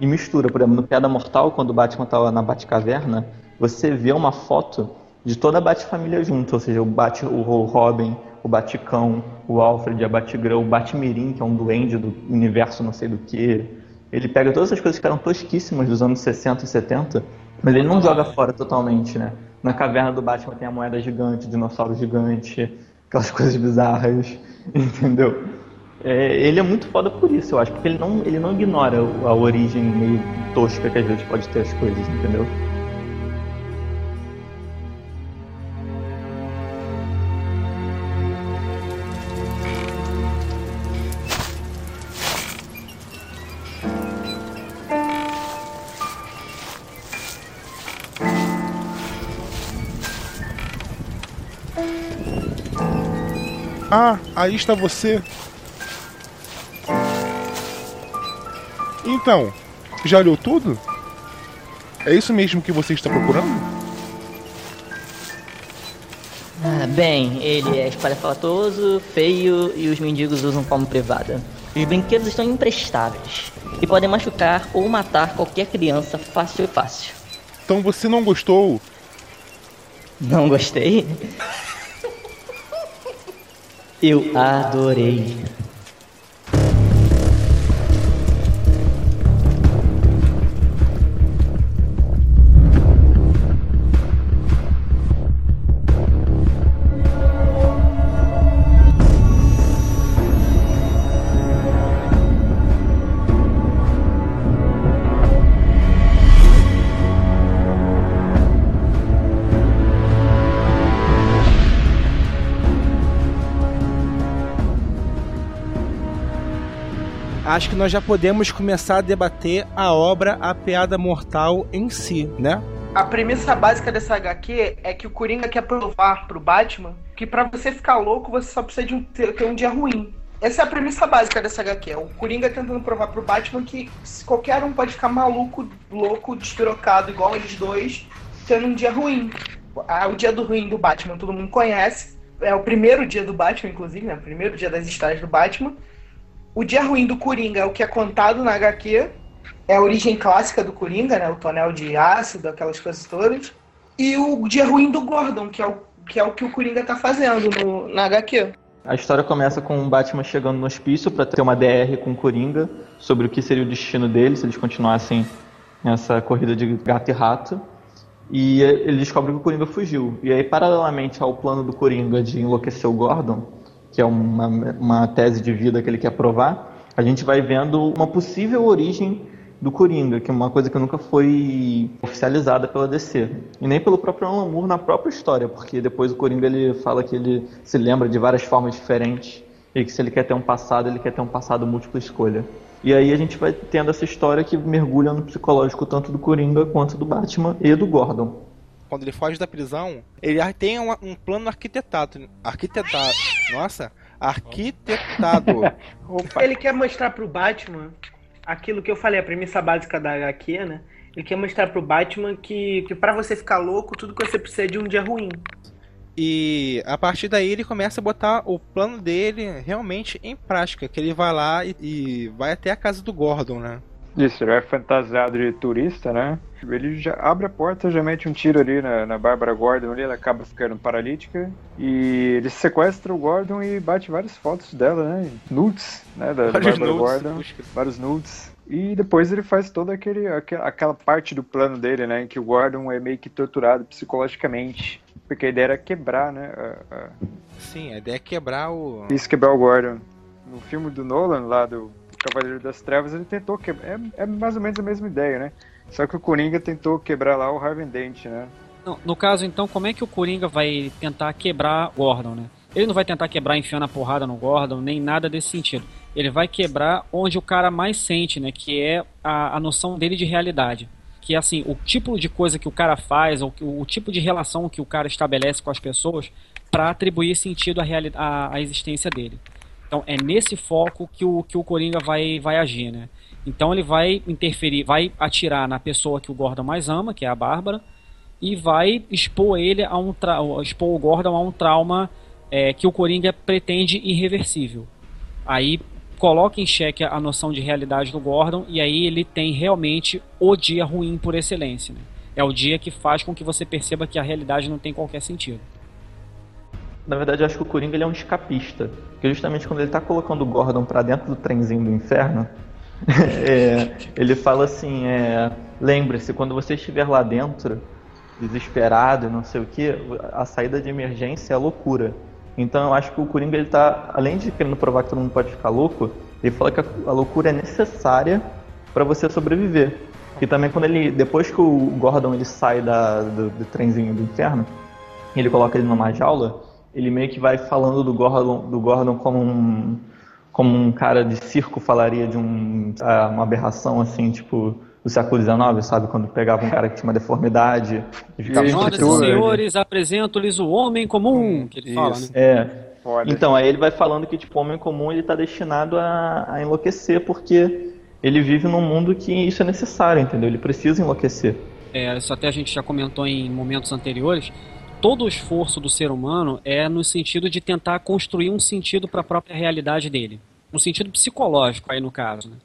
e mistura. Por exemplo, no Piada Mortal, quando o Batman estava na Batcaverna, você vê uma foto de toda a Batfamília junto, ou seja, o, Bat, o Robin, o Baticão, o Alfred, a Batgrã, o Batmirim, que é um duende do universo não sei do que. Ele pega todas essas coisas que eram tosquíssimas dos anos 60 e 70, mas ele não joga fora totalmente, né? Na caverna do Batman tem a moeda gigante, o dinossauro gigante, aquelas coisas bizarras, entendeu? É, ele é muito foda por isso, eu acho, porque ele não, ele não ignora a origem meio tosca que às vezes pode ter as coisas, entendeu? Aí está você. Então, já olhou tudo? É isso mesmo que você está procurando? Ah, bem, ele é espalhafatoso, feio e os mendigos usam como privada. Os brinquedos estão imprestáveis e podem machucar ou matar qualquer criança fácil e fácil. Então você não gostou? Não gostei? Eu adorei. Acho que nós já podemos começar a debater a obra A Piada Mortal em si, né? A premissa básica dessa HQ é que o Coringa quer provar pro Batman que para você ficar louco você só precisa de um, ter um dia ruim. Essa é a premissa básica dessa HQ. É o Coringa tentando provar pro Batman que qualquer um pode ficar maluco, louco, despirocado, igual eles dois, tendo um dia ruim. Ah, o dia do ruim do Batman todo mundo conhece. É o primeiro dia do Batman, inclusive, né? O primeiro dia das histórias do Batman. O dia ruim do Coringa é o que é contado na HQ. É a origem clássica do Coringa, né? O tonel de ácido, aquelas coisas todas. E o dia ruim do Gordon, que é o que, é o, que o Coringa tá fazendo no, na HQ. A história começa com o Batman chegando no hospício para ter uma DR com o Coringa sobre o que seria o destino dele se eles continuassem nessa corrida de gato e rato. E ele descobre que o Coringa fugiu. E aí, paralelamente ao plano do Coringa de enlouquecer o Gordon, que é uma, uma tese de vida que ele quer provar, a gente vai vendo uma possível origem do Coringa, que é uma coisa que nunca foi oficializada pela DC. E nem pelo próprio Alan Moore na própria história, porque depois o Coringa ele fala que ele se lembra de várias formas diferentes e que se ele quer ter um passado, ele quer ter um passado múltipla escolha. E aí a gente vai tendo essa história que mergulha no psicológico tanto do Coringa quanto do Batman e do Gordon quando ele foge da prisão, ele tem um, um plano arquitetado. Arquitetado. Nossa, arquitetado. ele quer mostrar pro Batman aquilo que eu falei, a premissa básica da HQ, né? Ele quer mostrar pro Batman que, que para você ficar louco, tudo que você precisa é de um dia ruim. E a partir daí ele começa a botar o plano dele realmente em prática, que ele vai lá e, e vai até a casa do Gordon, né? Isso, ele é fantasiado de turista, né? Ele já abre a porta, já mete um tiro ali na, na Bárbara Gordon ali, ela acaba ficando paralítica. E ele sequestra o Gordon e bate várias fotos dela, né? Nudes, né? Da, Vários Bárbara nudes, Gordon. puxa. Vários nudes. E depois ele faz toda aquele, aquela, aquela parte do plano dele, né? Em que o Gordon é meio que torturado psicologicamente. Porque a ideia era quebrar, né? a- a- Sim, a ideia é quebrar o. isso quebrar o Gordon. No filme do Nolan, lá do Cavaleiro das Trevas, ele tentou quebrar. É, é mais ou menos a mesma ideia, né? Só que o Coringa tentou quebrar lá o Harvey Dent, né? Não, no caso, então, como é que o Coringa vai tentar quebrar o Gordon, né? Ele não vai tentar quebrar enfiando a porrada no Gordon, nem nada desse sentido. Ele vai quebrar onde o cara mais sente, né? Que é a, a noção dele de realidade. Que assim, o tipo de coisa que o cara faz, ou que- o, tipo de relação que o cara estabelece com as pessoas para atribuir sentido à, à, à existência dele. Então é nesse foco que o, que o Coringa vai, vai agir, né? Então ele vai interferir, vai atirar na pessoa que o Gordon mais ama, que é a Bárbara, e vai expor ele a um expor o Gordon a um trauma é, que o Coringa pretende irreversível. Aí coloca em xeque a noção de realidade do Gordon e aí ele tem realmente o dia ruim por excelência. Né? É o dia que faz com que você perceba que a realidade não tem qualquer sentido. Na verdade, eu acho que o Coringa ele é um escapista. Porque justamente quando ele tá colocando o Gordon pra dentro do trenzinho do inferno, é, ele fala assim: é, lembre-se, quando você estiver lá dentro, desesperado e não sei o que, a saída de emergência é loucura. Então eu acho que o Coringa ele tá, além de querendo provar que todo mundo pode ficar louco, ele fala que a, a loucura é necessária para você sobreviver. E também quando ele, depois que o Gordon ele sai da, do, do trenzinho do inferno, ele coloca ele numa jaula, ele meio que vai falando do Gordon, do Gordon como um como um cara de circo falaria de um, ah, uma aberração assim, tipo do século XIX, sabe? Quando pegava um cara que tinha uma deformidade e ficava Senhoras e senhores, apresento-lhes o homem comum, que ele fala, né? É. Foda. Então, aí ele vai falando que, tipo, o homem comum ele tá destinado a, a enlouquecer porque ele vive num mundo que isso é necessário, entendeu? Ele precisa enlouquecer. é, isso até a gente já comentou em momentos anteriores, todo o esforço do ser humano é no sentido de tentar construir um sentido para a própria realidade dele. Um sentido psicológico aí no caso. Né?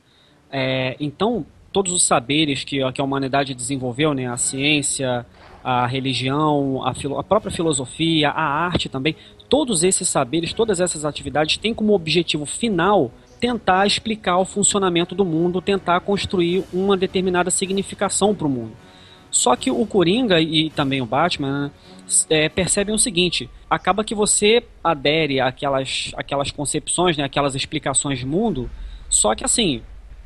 É, então, todos os saberes que, que a humanidade desenvolveu, né, a ciência, a religião, a, filo- a própria filosofia, a arte também, todos esses saberes, todas essas atividades têm como objetivo final tentar explicar o funcionamento do mundo, tentar construir uma determinada significação para o mundo. Só que o Coringa e também o Batman é, percebem o seguinte: acaba que você adere àquelas, àquelas concepções, né, aquelas explicações de mundo, só que assim,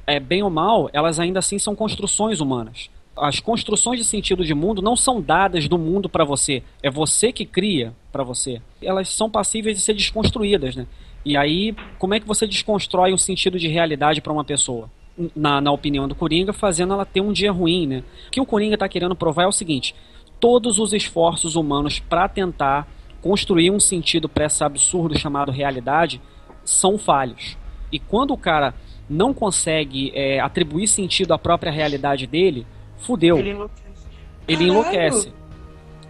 é, bem ou mal, elas ainda assim são construções humanas. As construções de sentido de mundo não são dadas do mundo para você, é você que cria para você. Elas são passíveis de ser desconstruídas, né? E aí, como é que você desconstrói um sentido de realidade para uma pessoa? Na, na opinião do Coringa, fazendo ela ter um dia ruim, né? O que o Coringa está querendo provar é o seguinte: todos os esforços humanos para tentar construir um sentido para esse absurdo chamado realidade são falhos. E quando o cara não consegue é, atribuir sentido à própria realidade dele, fudeu. Ele enlouquece. Ele enlouquece.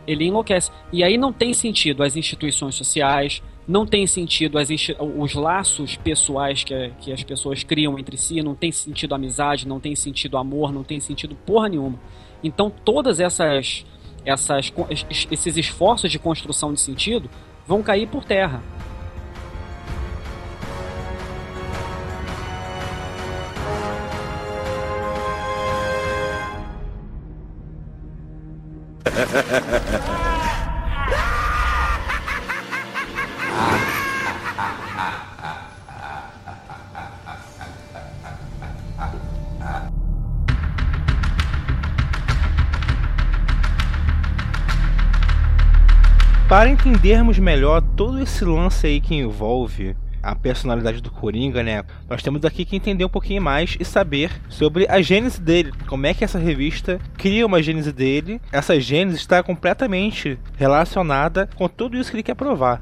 Ele enlouquece. E aí não tem sentido as instituições sociais, não tem sentido as os laços pessoais que, que as pessoas criam entre si, não tem sentido amizade, não tem sentido amor, não tem sentido porra nenhuma. Então todas essas, essas esses esforços de construção de sentido vão cair por terra. Para entendermos melhor todo esse lance aí que envolve a personalidade do Coringa, né? Nós temos aqui que entender um pouquinho mais e saber sobre a gênese dele. Como é que essa revista cria uma gênese dele. Essa gênese está completamente relacionada com tudo isso que ele quer provar.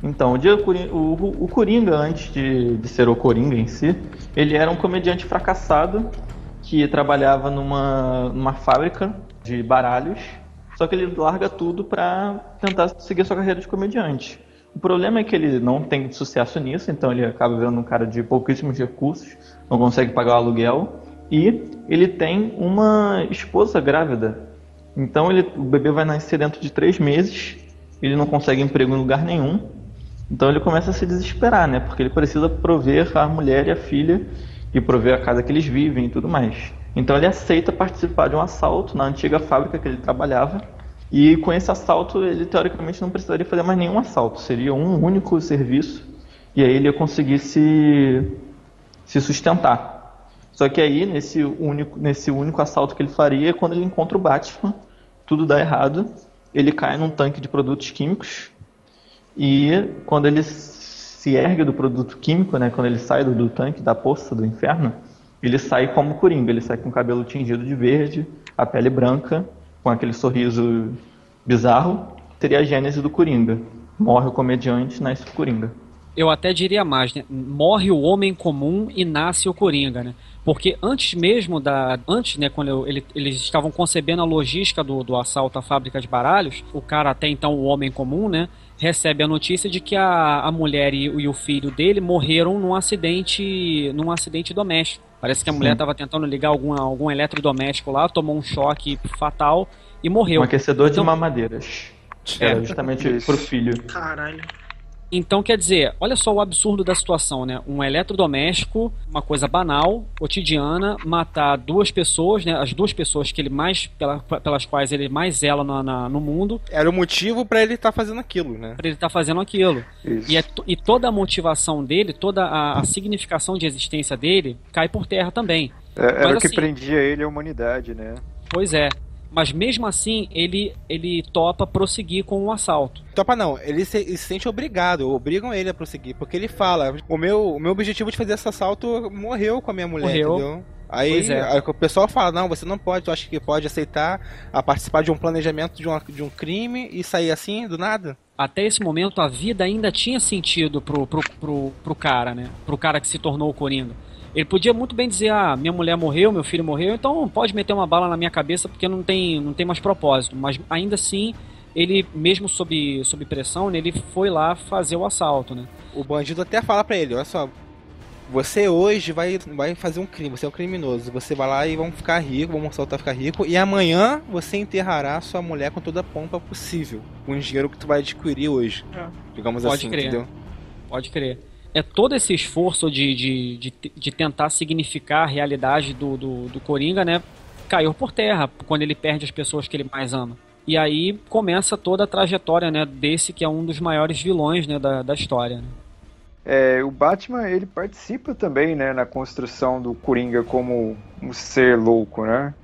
Então, o, dia- Coringa, o- o Coringa, antes de, de ser o Coringa em si, ele era um comediante fracassado que trabalhava numa, numa fábrica de baralhos Só que ele larga tudo pra tentar seguir sua carreira de comediante. O problema é que ele não tem sucesso nisso, então ele acaba virando um cara de pouquíssimos recursos, não consegue pagar o aluguel e ele tem uma esposa grávida. Então ele, o bebê vai nascer dentro de três meses, ele não consegue emprego em lugar nenhum, então ele começa a se desesperar, né? Porque ele precisa prover a mulher e a filha e prover a casa que eles vivem e tudo mais. Então ele aceita participar de um assalto na antiga fábrica que ele trabalhava. E com esse assalto ele teoricamente não precisaria fazer mais nenhum assalto, seria um único serviço e aí ele ia conseguir se, se sustentar. Só que aí nesse único, nesse único assalto que ele faria, quando ele encontra o Batman, tudo dá errado, ele cai num tanque de produtos químicos e quando ele se ergue do produto químico, né, quando ele sai do, do tanque, da poça do inferno, ele sai como Coringa, ele sai com o cabelo tingido de verde, a pele branca, com aquele sorriso bizarro, seria a gênese do Coringa. Morre o comediante, nasce o Coringa. Eu até diria mais, né? Morre o homem comum e nasce o Coringa, né? Porque antes mesmo da. Antes, né, quando eu, ele, eles estavam concebendo a logística do, do assalto à fábrica de baralhos, o cara, até então o homem comum, né? Recebe a notícia de que a, a mulher e, e o filho dele morreram num acidente. num acidente doméstico. Parece que a mulher estava tentando ligar algum, algum eletrodoméstico lá, tomou um choque fatal e morreu. Um aquecedor Então- de mamadeiras. É. Era justamente pro filho. Caralho. Então, quer dizer, olha só o absurdo da situação, né? Um eletrodoméstico, uma coisa banal, cotidiana, matar duas pessoas, né? As duas pessoas que ele mais pela- pelas quais ele mais zela na- na- no mundo, Era o motivo pra ele estar fazendo aquilo, né? para ele estar fazendo aquilo. Isso. E, é e toda a motivação dele, toda a, a significação de existência dele cai por terra também. É, era Mas o que assim- prendia ele a humanidade, né? Pois é. Mas mesmo assim, ele, ele topa prosseguir com o assalto. Topa não, ele se, ele se sente obrigado, obrigam ele a prosseguir, porque ele fala, o meu, o meu objetivo de fazer esse assalto morreu com a minha mulher, Morreu. entendeu? Aí, é. aí o pessoal fala, não, você não pode, tu acha que pode aceitar a participar de um planejamento de, uma, de um crime e sair assim, do nada? Até esse momento, a vida ainda tinha sentido pro, pro, pro, pro cara, né? Pro cara que se tornou o Coringa. Ele podia muito bem dizer, ah, minha mulher morreu, meu filho morreu, então pode meter uma bala na minha cabeça porque não tem, não tem mais propósito. Mas ainda assim, ele, mesmo sob, sob pressão, né, ele foi lá fazer o assalto, né? O bandido até fala pra ele, olha só, você hoje vai, vai fazer um crime, você é um criminoso, você vai lá e vamos ficar rico, vamos assaltar ficar rico, e amanhã você enterrará sua mulher com toda a pompa possível, com o dinheiro que tu vai adquirir hoje. É. Digamos Pode assim, crer. entendeu? Pode crer. É todo esse esforço de, de, de, de tentar significar a realidade do, do, do Coringa, né? Caiu por terra quando ele perde as pessoas que ele mais ama. E aí começa toda a trajetória, né? Desse que é um dos maiores vilões né, da, da história. né? É, o Batman, ele participa também, né, na construção do Coringa como um ser louco, né?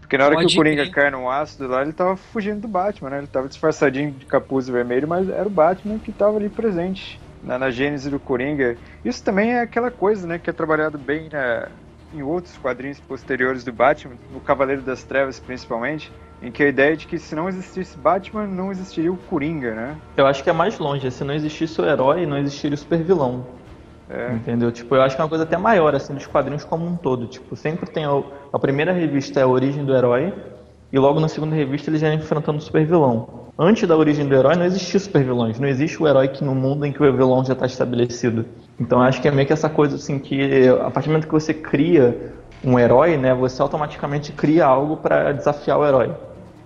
Porque na hora Pode que o Coringa cai no ácido lá, ele tava fugindo do Batman, né? Ele tava disfarçadinho de capuz vermelho, mas era o Batman que tava ali presente na, na gênese do Coringa. Isso também é aquela coisa, né, que é trabalhado bem na, em outros quadrinhos posteriores do Batman, no Cavaleiro das Trevas principalmente, em que a ideia é de que se não existisse Batman, não existiria o Coringa, né? Eu acho que é mais longe, se não existisse o herói, não existiria o super vilão. É. Entendeu? Tipo, eu acho que é uma coisa até maior, assim, dos quadrinhos como um todo. Tipo, sempre tem a, a primeira revista é a origem do herói, e logo na segunda revista ele já enfrentando o super vilão. Antes da origem do herói não existia super vilões, não existe o herói que no mundo em que o vilão já está estabelecido. Então acho que é meio que essa coisa assim que a partir do momento que você cria um herói, né, você automaticamente cria algo para desafiar o herói.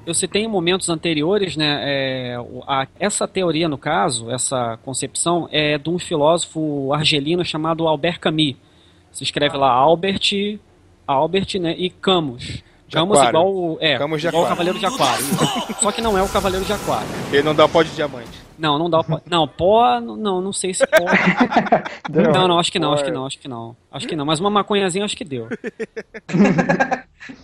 Eu citei em momentos anteriores, né, é, a- essa teoria, no caso, essa concepção, é de um filósofo argelino chamado Albert Camus. Se escreve lá Albert, Albert né, e Camus. Camus aquário. igual, o- é, Camus de igual o. Cavaleiro de Aquário. Só que não é o Cavaleiro de Aquário. Ele não dá pó de diamante. Não, não dá o pó. Não, pó, não, não sei se pó. Não, não, acho que não, acho que não, acho que não. Acho que não, mas uma maconhazinha acho que deu.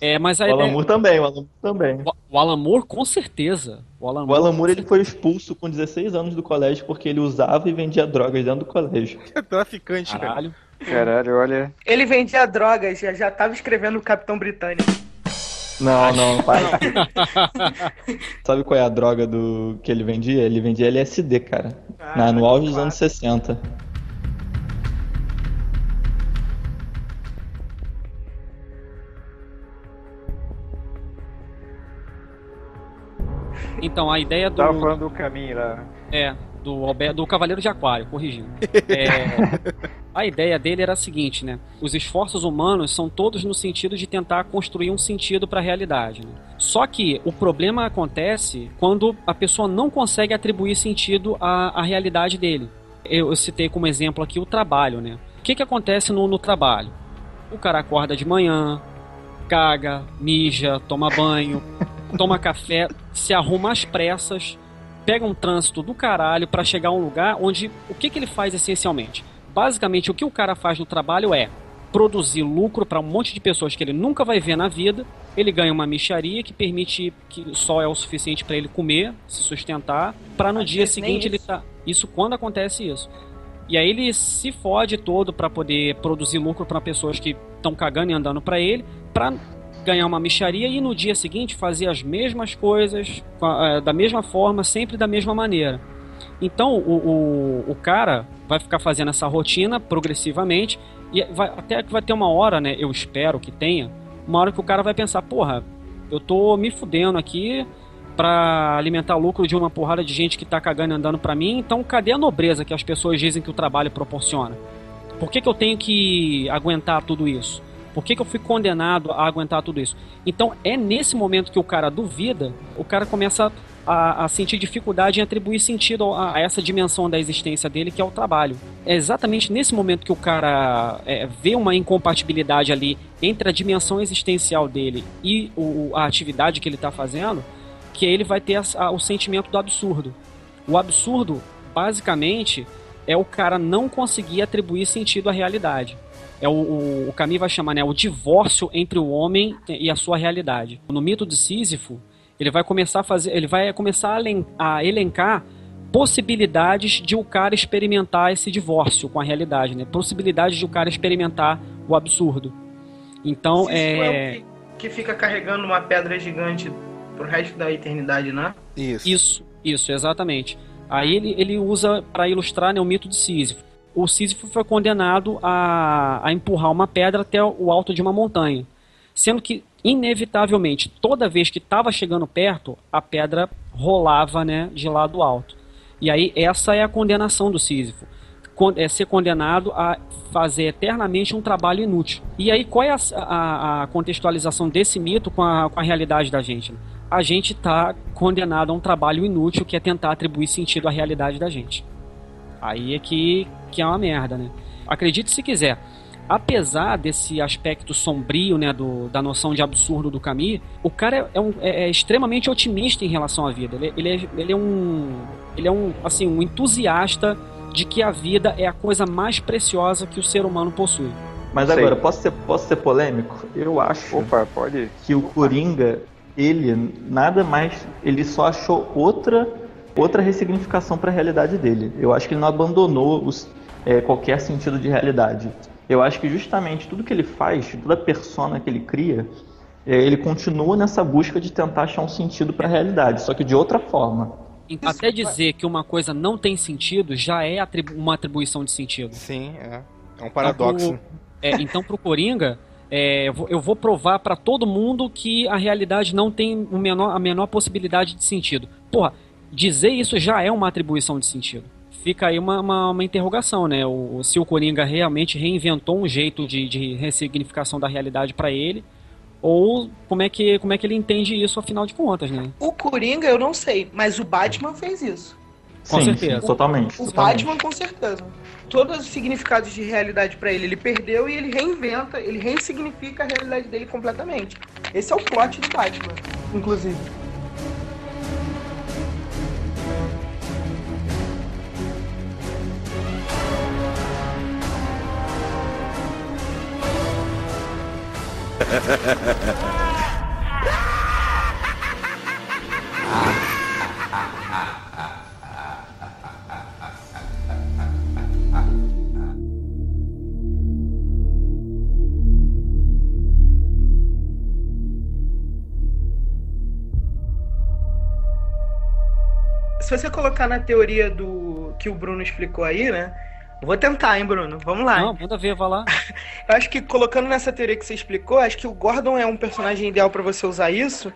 É, mas a O. Moore também, o Alan Moore também. O Alan Moore, com certeza. O Alan O Alan Moore ele foi expulso com 16 anos do colégio porque ele usava e vendia drogas dentro do colégio. É traficante, cara. Caralho. Caralho, olha. Ele vendia drogas, já, já tava escrevendo o Capitão Britânico. Não, não, pai. Sabe qual é a droga do que ele vendia? Ele vendia LSD, cara. Na, no auge dos anos 60. Então, a ideia do. Tava falando do caminho lá. É, do, do Cavaleiro de Aquário, corrigindo. É, a ideia dele era a seguinte, né? Os esforços humanos são todos no sentido de tentar construir um sentido para a realidade. Né? Só que o problema acontece quando a pessoa não consegue atribuir sentido à, à realidade dele. Eu, eu citei como exemplo aqui o trabalho, né? O que, que acontece no, no trabalho? O cara acorda de manhã, caga, mija, toma banho, toma café, se arruma às pressas, pega um trânsito do caralho para chegar a um lugar onde o que, que ele faz essencialmente? Basicamente, o que o cara faz no trabalho é produzir lucro para um monte de pessoas que ele nunca vai ver na vida. Ele ganha uma micharia que permite que só é o suficiente para ele comer, se sustentar, para no Às dia seguinte ele tá. Isso quando acontece isso. E aí ele se fode todo para poder produzir lucro para pessoas que estão cagando e andando para ele, para ganhar uma micharia e no dia seguinte fazer as mesmas coisas eh, da mesma forma, sempre da mesma maneira. Então o, o, o cara vai ficar fazendo essa rotina progressivamente e vai, até que vai ter uma hora, né? Eu espero que tenha, uma hora que o cara vai pensar, porra, eu tô me fudendo aqui pra alimentar lucro de uma porrada de gente que tá cagando e andando pra mim, então cadê a nobreza que as pessoas dizem que o trabalho proporciona? Por que, que eu tenho que aguentar tudo isso? Por que, que eu fui condenado a aguentar tudo isso? Então é nesse momento que o cara duvida, o cara começa a, a sentir dificuldade em atribuir sentido a, a essa dimensão da existência dele, que é o trabalho. É exatamente nesse momento que o cara é, vê uma incompatibilidade ali entre a dimensão existencial dele e o, a atividade que ele está fazendo, que ele vai ter a- o sentimento do absurdo. O absurdo, basicamente, é o cara não conseguir atribuir sentido à realidade. É o, o, o Camus vai chamar né, o divórcio entre o homem e a sua realidade. No mito de Sísifo, ele vai começar a fazer, ele vai começar a, a elencar possibilidades de o cara experimentar esse divórcio com a realidade, né? Possibilidades de o cara experimentar o absurdo. Então, Sísifo é, é o que, que fica carregando uma pedra gigante pro resto da eternidade, né? Isso. Isso, isso, exatamente. Aí ele, ele usa para ilustrar né, o mito de Sísifo. O Sísifo foi condenado a, a empurrar uma pedra até o alto de uma montanha. Sendo que, inevitavelmente, toda vez que estava chegando perto, a pedra rolava né, de lado alto. E aí, essa é a condenação do Sísifo. É ser condenado a fazer eternamente um trabalho inútil. E aí, qual é a, a- a contextualização desse mito com a, com a realidade da gente? A gente está condenado a um trabalho inútil que é tentar atribuir sentido à realidade da gente. Aí é que, que é uma merda, né? Acredite se quiser. Apesar desse aspecto sombrio, né, do, da noção de absurdo do Camus, o cara é, é um- é- é extremamente otimista em relação à vida. Ele, ele, é, ele é um, ele é um, assim, um entusiasta de que a vida é a coisa mais preciosa que o ser humano possui. Mas Sei. agora, posso ser, posso ser polêmico? Eu acho Opa, pode. que o Coringa, ele nada mais. Ele só achou outra, outra ressignificação para a realidade dele. Eu acho que ele não abandonou os, é, qualquer sentido de realidade. Eu acho que justamente tudo que ele faz, toda persona que ele cria, é, ele continua nessa busca de tentar achar um sentido para a realidade, só que de outra forma. Até dizer que uma coisa não tem sentido já é atribu- uma atribuição de sentido. Sim, é. É um paradoxo. Então, pro, é, então, pro Coringa, é, eu, vou, provar pra todo mundo que a realidade não tem o menor, a menor possibilidade de sentido. Porra, dizer isso já é uma atribuição de sentido. Fica aí uma, uma, uma interrogação, né? O, se o Coringa realmente reinventou um jeito de, de ressignificação da realidade pra ele, ou como é, que, como é que ele entende isso, afinal de contas, né? O Coringa eu não sei, mas o Batman fez isso. Com sim, certeza. sim, totalmente. O totalmente. Batman, com certeza. Todos os significados de realidade pra ele, ele perdeu e ele reinventa, ele ressignifica a realidade dele completamente. Esse é o plot do Batman, inclusive. Se você colocar na teoria do que o Bruno explicou aí, né? Vou tentar, hein, Bruno? Vamos lá. Não, manda ver, vai lá. Eu acho que colocando nessa teoria que você explicou, acho que o Gordon é um personagem ideal pra você usar isso,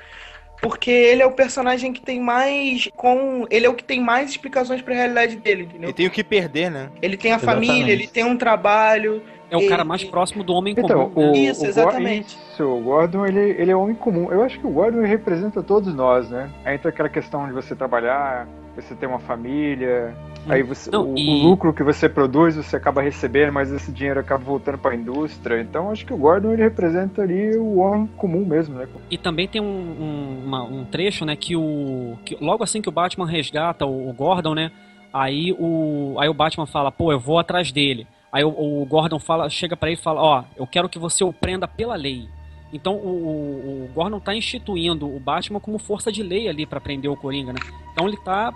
Porque ele é o personagem que tem mais. com Ele é o que tem mais explicações pra realidade dele, entendeu? Ele tem o que perder, né? Ele tem a Exatamente. família, ele tem um trabalho. É o ele- cara mais próximo do homem Então, comum. o, né? Isso, o exatamente. isso, o Gordon, ele, ele é homem comum. Eu acho que o Gordon representa todos nós, né? Aí entra aquela questão de você trabalhar, você ter uma família, aí você, Não, o, e- o lucro que você produz, você acaba recebendo, mas esse dinheiro acaba voltando para a indústria. Então, acho que o Gordon, ele representa ali o homem comum mesmo, né? E também tem um, um, uma- um trecho, né, que o. Que logo assim que o Batman resgata o, o Gordon, né? Aí o, aí o Batman fala, pô, eu vou atrás dele. Aí o, o Gordon fala, chega pra ele e fala, ó, eu quero que você o prenda pela lei. Então o, o, o Gordon tá instituindo o Batman como força de lei ali pra prender o Coringa, né? Então ele tá,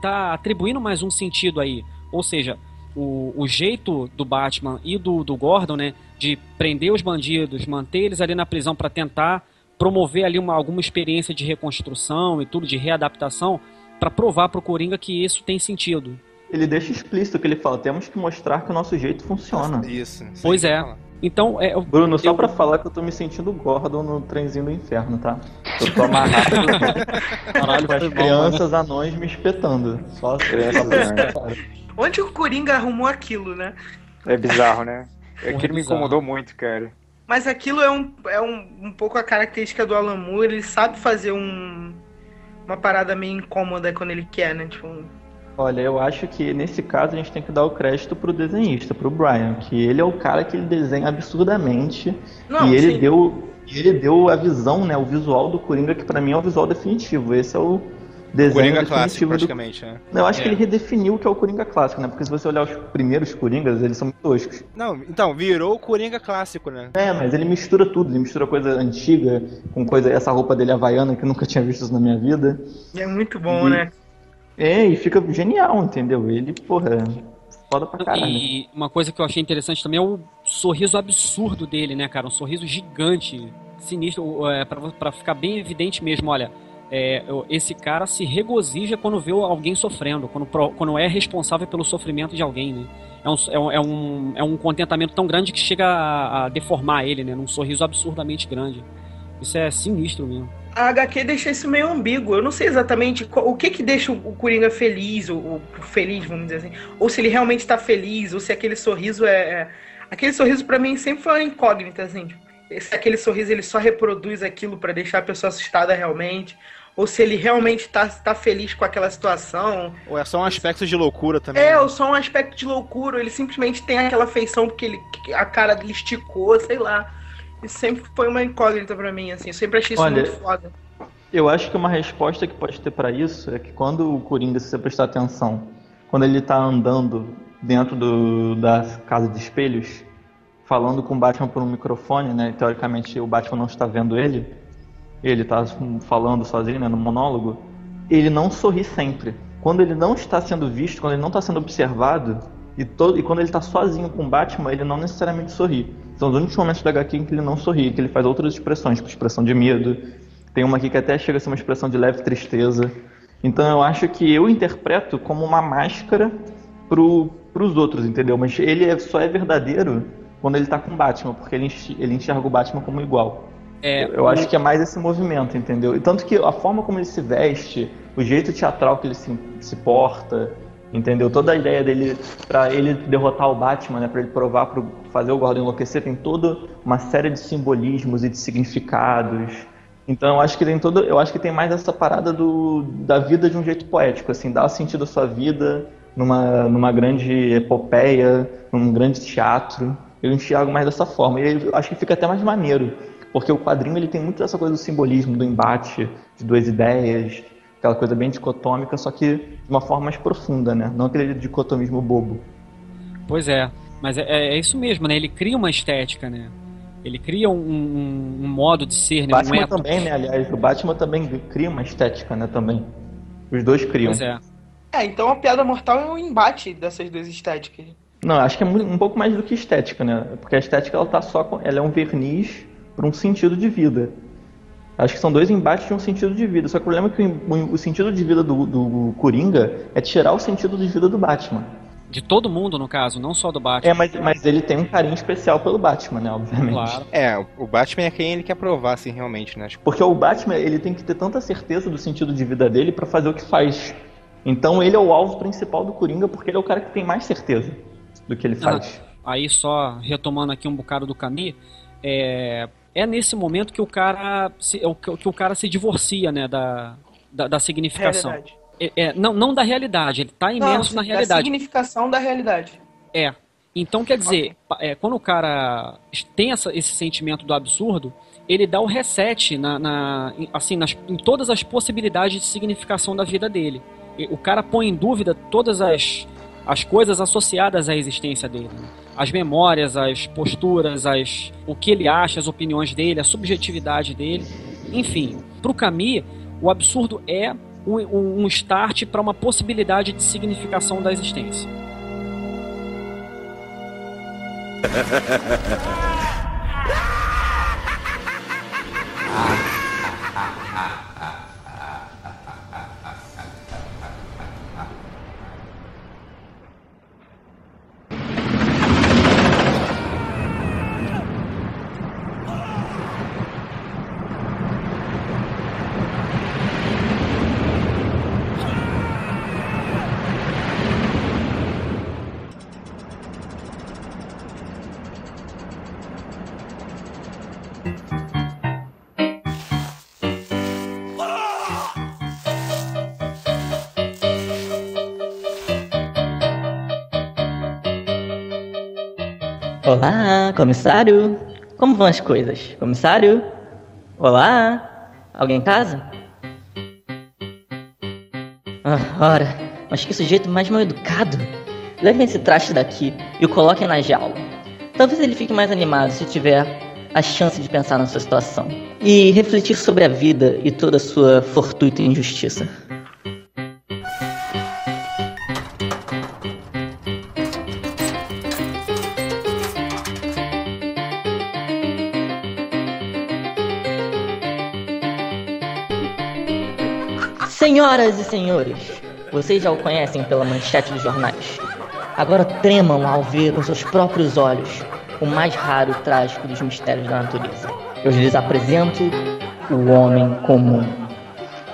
tá atribuindo mais um sentido aí. Ou seja, o, o jeito do Batman e do, do Gordon, né, de prender os bandidos, manter eles ali na prisão pra tentar promover ali uma, alguma experiência de reconstrução e tudo, de readaptação, pra provar pro Coringa que isso tem sentido. Ele deixa explícito que ele fala, temos que mostrar que o nosso jeito funciona. Isso. isso Pois é. falar. Então, é, Bruno, só Eu- pra falar que eu tô me sentindo Gordon no trenzinho do inferno, tá? Eu tô amarrado caralho, com as bom, né? crianças anões me espetando. Só as crianças anões. Onde o Coringa arrumou aquilo, né? É bizarro, né? Porra, Aquilo me bizarro. incomodou muito, cara. Mas aquilo é, um, é um, um pouco a característica do Alan Moore. Ele sabe fazer um, uma parada meio incômoda quando ele quer, né? Tipo, um- Olha, eu acho que nesse caso a gente tem que dar o crédito pro desenhista, pro Brian, que ele é o cara que ele desenha absurdamente Não, e ele sim. deu e ele deu a visão, né, o visual do Coringa que pra mim é o visual definitivo. Esse é o desenho Coringa clássico, definitivo do praticamente, né? Eu acho que É. ele redefiniu o que é o Coringa clássico, né? Porque se você olhar os primeiros Coringas, eles são muito toscos. Não, então, virou o Coringa clássico, né? É, mas ele mistura tudo, ele mistura coisa antiga com coisa, essa roupa dele havaiana que eu nunca tinha visto isso na minha vida. é muito bom, E- né? É, e fica genial, entendeu? Ele, porra, foda pra caralho. E uma coisa que eu achei interessante também é o sorriso absurdo dele, né, cara? Um sorriso gigante, sinistro, é, pra, pra ficar bem evidente mesmo, olha. é, esse cara se regozija quando vê alguém sofrendo, quando, quando é responsável pelo sofrimento de alguém, né? É um, é, um, é, um, é um contentamento tão grande que chega a, a deformar ele, né? Num sorriso absurdamente grande. Isso é sinistro mesmo. A HQ deixa isso meio ambíguo. Eu não sei exatamente qual- o que que deixa o Coringa feliz, ou, feliz, vamos dizer assim. Ou se ele realmente tá feliz, ou se aquele sorriso é. é- Aquele sorriso pra mim sempre foi uma incógnita, assim. Tipo, se aquele sorriso ele só reproduz aquilo pra deixar a pessoa assustada realmente. Ou se ele realmente tá, tá feliz com aquela situação. Ou é só um aspecto de loucura também. É, né? ou só um aspecto de loucura. ou Ele simplesmente tem aquela feição porque ele, a cara dele esticou, sei lá. Isso sempre foi uma incógnita pra mim, assim. Eu sempre achei isso Olha, muito foda. Eu acho que uma resposta que pode ter pra isso é que quando o Coringa, se você prestar atenção, quando ele tá andando dentro do, da casa de espelhos, falando com o Batman por um microfone, né? Teoricamente o Batman não está vendo ele, ele tá falando sozinho, né, no monólogo, ele não sorri sempre. Quando ele não está sendo visto, quando ele não está sendo observado, e, todo, e quando ele está sozinho com o Batman, ele não necessariamente sorri. São os únicos momentos da HQ em que ele não sorri, que ele faz outras expressões, tipo expressão de medo. Tem uma aqui que até chega a ser uma expressão de leve tristeza. Então eu acho que eu interpreto como uma máscara pro, pros outros, entendeu? Mas ele é- só é verdadeiro quando ele tá com o Batman, porque ele ele enxerga o Batman como igual. É, Eu acho que é mais esse movimento, entendeu? E tanto que a forma como ele se veste, o jeito teatral que ele se, se porta, entendeu? Toda a ideia dele pra ele derrotar o Batman, né, para ele provar para fazer o Gordon enlouquecer, tem toda uma série de simbolismos e de significados. Então eu acho que tem todo, eu acho que tem mais essa parada do, da vida de um jeito poético, assim, dar sentido à sua vida numa, numa grande epopeia, num grande teatro. Eu enxergo mais dessa forma. E eu acho que fica até mais maneiro, porque o quadrinho ele tem muito dessa coisa do simbolismo, do embate de duas ideias, aquela coisa bem dicotômica, só que de uma forma mais profunda, né? Não aquele dicotomismo bobo. Pois é, mas é, é isso mesmo, né? Ele cria uma estética, né? Ele cria um, um- um modo de ser, né? Um Batman ethos. também, né? Aliás, o Batman também cria uma estética, né? Também. Os dois criam. Pois é. É, então a piada mortal é um embate dessas duas estéticas. Não, acho que é um pouco mais do que estética, né? Porque a estética ela tá só com, ela é um verniz para um sentido de vida. Acho que são dois embates de um sentido de vida. Só que o problema é que o, o sentido de vida do, do Coringa é tirar o sentido de vida do Batman. De todo mundo, no caso, não só do Batman. É, mas, mas ele tem um carinho especial pelo Batman, né? Obviamente. Claro. É, o Batman é quem ele quer provar, assim, realmente, né? Tipo, Porque o Batman, ele tem que ter tanta certeza do sentido de vida dele pra fazer o que faz. Então ele é o alvo principal do Coringa porque ele é o cara que tem mais certeza do que ele faz. Aí só retomando aqui um bocado do Camille, é, é nesse momento que o cara se, é que o cara se divorcia, né, da, da, da significação. É, é, não, não da realidade, ele tá imerso Não, na Da realidade. significação da realidade. É. Então, quer dizer, pa- é, quando o cara tem essa- esse sentimento do absurdo, ele dá o reset na, na- em- assim, nas- em todas as possibilidades de significação da vida dele. O cara põe em dúvida todas as, as coisas associadas à existência dele. né? As memórias, as posturas, as, o que ele acha, as opiniões dele, a subjetividade dele. Enfim, pro Camus, o absurdo é um- um start para uma possibilidade de significação da existência. Olá, comissário. Como vão as coisas? Comissário? Olá? Alguém em casa? Ah, ora, mas que sujeito mais mal educado. Levem esse traste daqui e o coloquem na jaula. Talvez ele fique mais animado se tiver a chance de pensar na sua situação e refletir sobre a vida e toda a sua fortuita injustiça. Senhoras e senhores, vocês já o conhecem pela manchete dos jornais. Agora tremam ao ver com seus próprios olhos o mais raro e trágico dos mistérios da natureza. Eu lhes apresento o homem comum.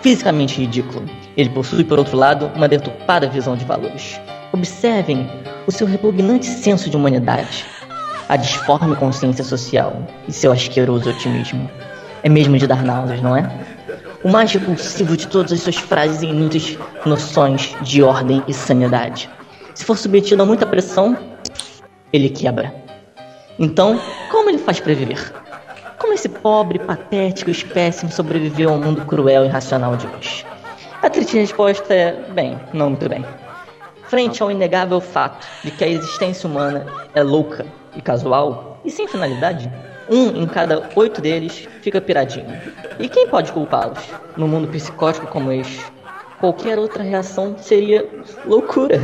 Fisicamente ridículo, ele possui, por outro lado, uma deturpada visão de valores. Observem o seu repugnante senso de humanidade, a disforme consciência social e seu asqueroso otimismo. É mesmo de dar náuseas, não é? O mais repulsivo de todas as suas frases e inúteis noções de ordem e sanidade. Se for submetido a muita pressão, ele quebra. Então, como ele faz para viver? Como esse pobre, patético espécime sobreviveu ao mundo cruel e irracional de hoje? A triste resposta é: bem, não muito bem. Frente ao inegável fato de que a existência humana é louca e casual e sem finalidade, um em cada oito deles fica piradinho. E quem pode culpá-los? No mundo psicótico como este, qualquer outra reação seria loucura.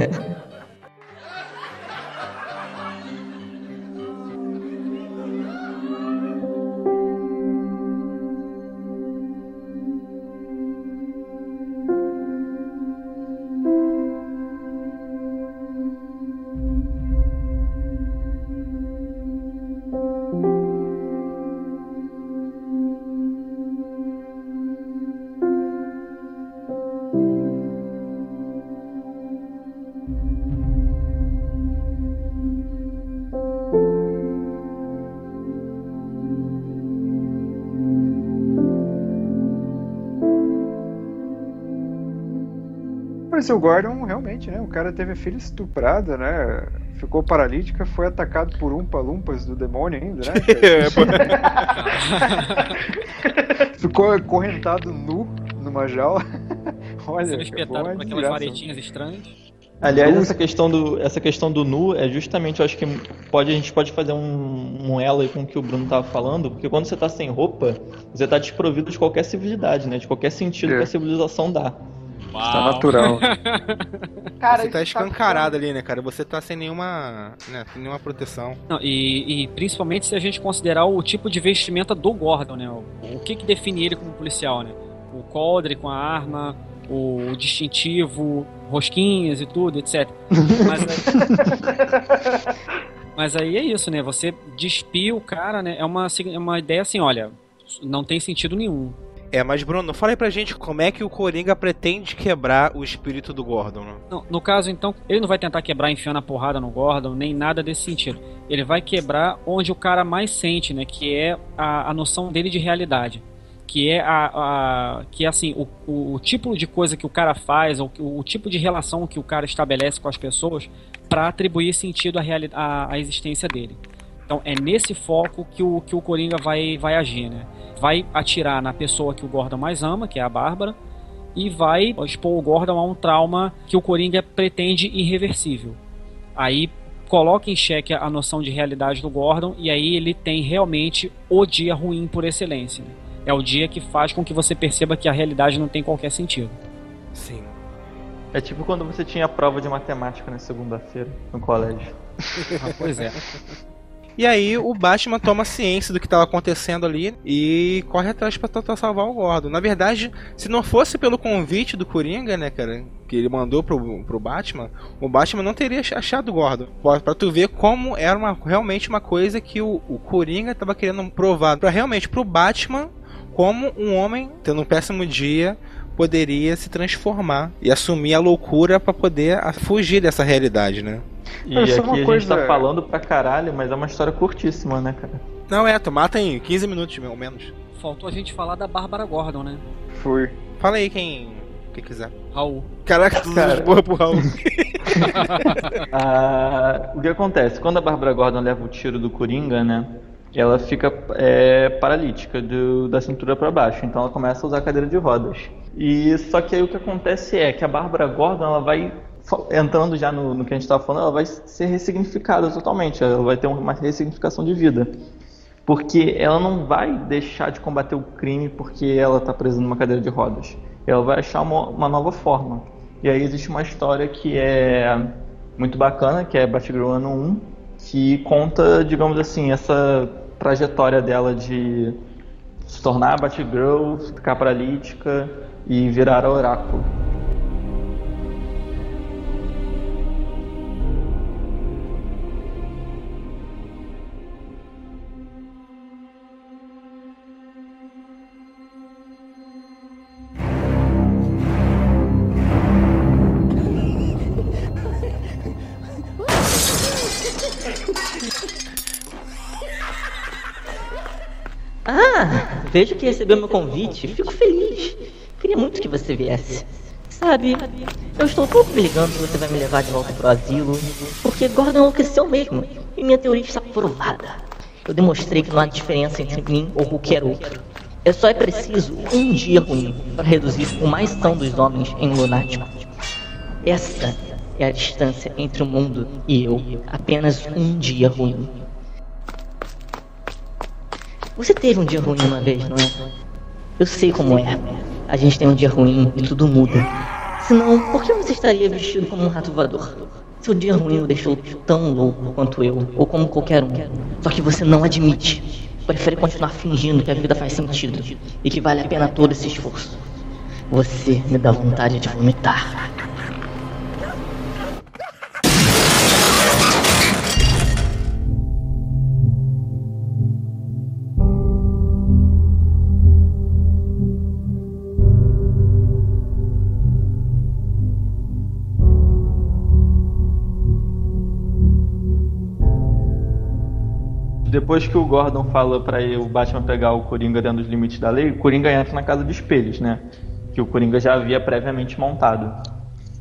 Mas o Gordon, realmente, né? O cara teve a filha estuprada, né? Ficou paralítica, foi atacado por umpa-lumpas do demônio ainda, né? Ficou acorrentado nu numa jaula. Olha, Sendo foi espetado por aquelas varetinhas estranhas. Aliás, essa questão do, essa questão do nu é justamente, eu acho que pode, a gente pode fazer um, um elo aí com o que o Bruno estava falando, porque quando você tá sem roupa, você tá desprovido de qualquer civilidade, né? De qualquer sentido É. que a civilização dá. Está natural. Cara, você tá tá escancarado ali, né, cara? Você tá sem nenhuma, né, sem nenhuma proteção. Não, e, e principalmente se a gente considerar o tipo de vestimenta do Gordon, né? O, o que que define ele como policial, né? O coldre com a arma, o distintivo, rosquinhas e tudo, etc. Mas aí, mas aí é isso, né? Você despia o cara, né? É uma, é uma ideia assim, olha, não tem sentido nenhum. É, mas Bruno, fala aí pra gente como é que o Coringa pretende quebrar o espírito do Gordon, né? Não, no caso, então, ele não vai tentar quebrar enfiando a porrada no Gordon, nem nada desse sentido. Ele vai quebrar onde o cara mais sente, né? Que é a, a noção dele de realidade. Que é a. a que é assim, o, o, o, tipo de coisa que o cara faz, ou o, o tipo de relação que o cara estabelece com as pessoas para atribuir sentido à, à, à existência dele. Então é nesse foco que o, que o Coringa vai, vai agir, né? Vai atirar na pessoa que o Gordon mais ama, que é a Bárbara, e vai expor o Gordon a um trauma que o Coringa pretende irreversível. Aí coloca em xeque a noção de realidade do Gordon e aí ele tem realmente o dia ruim por excelência. Né? É o dia que faz com que você perceba que a realidade não tem qualquer sentido. Sim. É tipo quando você tinha prova de matemática na segunda-feira no colégio. ah, pois é. E aí o Batman toma ciência do que estava acontecendo ali e corre atrás para tentar salvar o Gordon. Na verdade, se não fosse pelo convite do Coringa, né, cara, que ele mandou pro, pro Batman, o Batman não teria achado o Gordon. Pra tu ver como era uma, realmente uma coisa que o, o Coringa estava querendo provar para realmente pro Batman como um homem tendo um péssimo dia poderia se transformar e assumir a loucura para poder fugir dessa realidade, né? E aqui a coisa... gente tá falando pra caralho, mas é uma história curtíssima, né, cara? Não, é, tu mata em 15 minutos, ao menos. Faltou a gente falar da Bárbara Gordon, né? Foi. Fala aí quem, quem quiser. Raul. Caraca, tu cara... porra pro Raul. ah, o que acontece? Quando a Bárbara Gordon leva o tiro do Coringa, né? Ela fica é, paralítica do, da cintura para baixo, então ela começa a usar cadeira de rodas. E só que aí o que acontece é que a Bárbara Gordon ela vai entrando já no, no que a gente estava falando, ela vai ser ressignificada totalmente, ela vai ter uma ressignificação de vida. Porque ela não vai deixar de combater o crime porque ela está presa numa cadeira de rodas. Ela vai achar uma, uma, nova forma. E aí existe uma história que é muito bacana, que é Batgirl Ano 1, que conta, digamos assim, essa trajetória dela de se tornar Batgirl, ficar paralítica e virar oráculo. Vejo que recebeu meu convite, fico feliz. Queria muito que você viesse. Sabe, eu estou pouco ligando se você vai me levar de volta pro asilo, porque Gordon enlouqueceu mesmo, e minha teoria está provada. Eu demonstrei que não há diferença entre mim ou qualquer outro. É só é preciso um dia ruim para reduzir o mais são dos homens em lunático. Essa é a distância entre o mundo e eu. Apenas um dia ruim. Você teve um dia ruim uma vez, não é? Eu sei como é. A gente tem um dia ruim e tudo muda. Senão, por que você estaria vestido como um rato voador? Seu dia ruim o deixou tão louco quanto eu, ou como qualquer um. Só que você não admite. Prefere continuar fingindo que a vida faz sentido e que vale a pena todo esse esforço. Você me dá vontade de vomitar. Depois que o Gordon fala para o Batman pegar o Coringa dentro dos limites da lei, o Coringa entra na casa dos espelhos, né? Que o Coringa já havia previamente montado.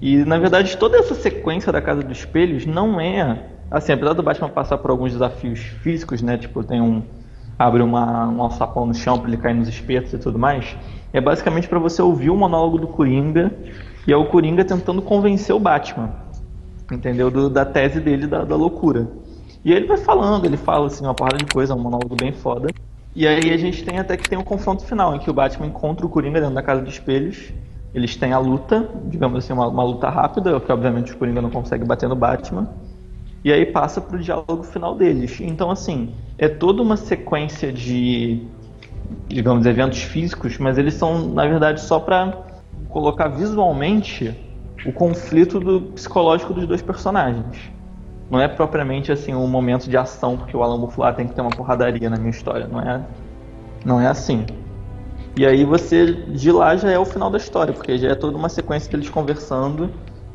E na verdade toda essa sequência da casa dos espelhos não é assim, apesar do Batman passar por alguns desafios físicos, né? Tipo, tem um abre uma, um alçapão no chão para ele cair nos espetos e tudo mais. É basicamente para você ouvir o monólogo do Coringa e é o Coringa tentando convencer o Batman, entendeu? Do, da tese dele da, da loucura. E aí ele vai falando, ele fala assim uma porrada de coisa, um monólogo bem foda. E aí a gente tem até que tem um confronto final, em que o Batman encontra o Coringa dentro da Casa dos Espelhos. Eles têm a luta, digamos assim, uma, uma luta rápida, que obviamente o Coringa não consegue bater no Batman. E aí passa pro diálogo final deles. Então, assim, é toda uma sequência de, digamos, eventos físicos, mas eles são, na verdade, só pra colocar visualmente o conflito do psicológico dos dois personagens. Não é propriamente assim um momento de ação, porque o Alan lá tem que ter uma porradaria na minha história. Não é, não é assim. E aí você, de lá já é o final da história, porque já é toda uma sequência deles conversando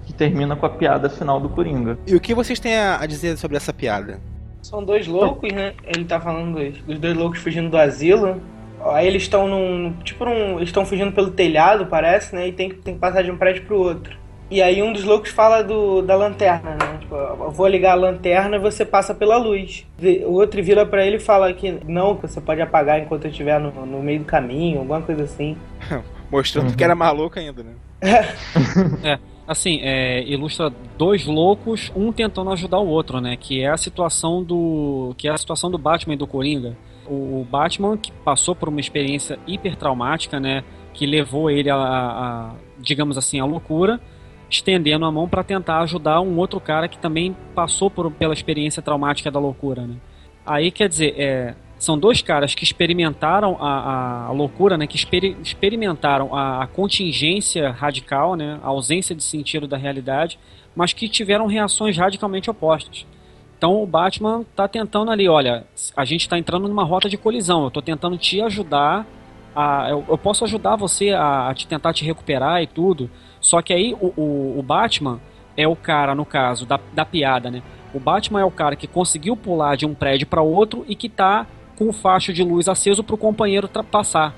que termina com a piada final do Coringa. E o que vocês têm a dizer sobre essa piada? São dois loucos, né? Ele tá falando dos, dos dois loucos fugindo do asilo. Aí eles estão num. Tipo, num, eles estão fugindo pelo telhado, parece, né? E tem, tem que passar de um prédio pro outro. E aí um dos loucos fala do, da lanterna, né? Tipo, eu vou ligar a lanterna e você passa pela luz. O outro vira para ele e fala que não, que você pode apagar enquanto eu estiver no, no meio do caminho, alguma coisa assim. Mostrando uhum. que era maluco ainda, né? é, assim, é, ilustra dois loucos, um tentando ajudar o outro, né? Que é a situação do. Que é a situação do Batman e do Coringa. O Batman que passou por uma experiência hiper traumática, né? Que levou ele a, a digamos assim, a loucura estendendo a mão para tentar ajudar um outro cara que também passou por, pela experiência traumática da loucura, né? Aí, quer dizer, é, são dois caras que experimentaram a, a, loucura, né? Que exper, experimentaram a, a, contingência radical, né? A ausência de sentido da realidade, mas que tiveram reações radicalmente opostas. Então o Batman está tentando ali, olha, a gente está entrando numa rota de colisão. Eu estou tentando te ajudar a, eu, eu, posso ajudar você a, a te tentar te recuperar e tudo, só que aí o, o, o Batman é o cara, no caso, da, da piada, né? O Batman é o cara que conseguiu pular de um prédio para outro e que tá com o facho de luz aceso pro companheiro passar.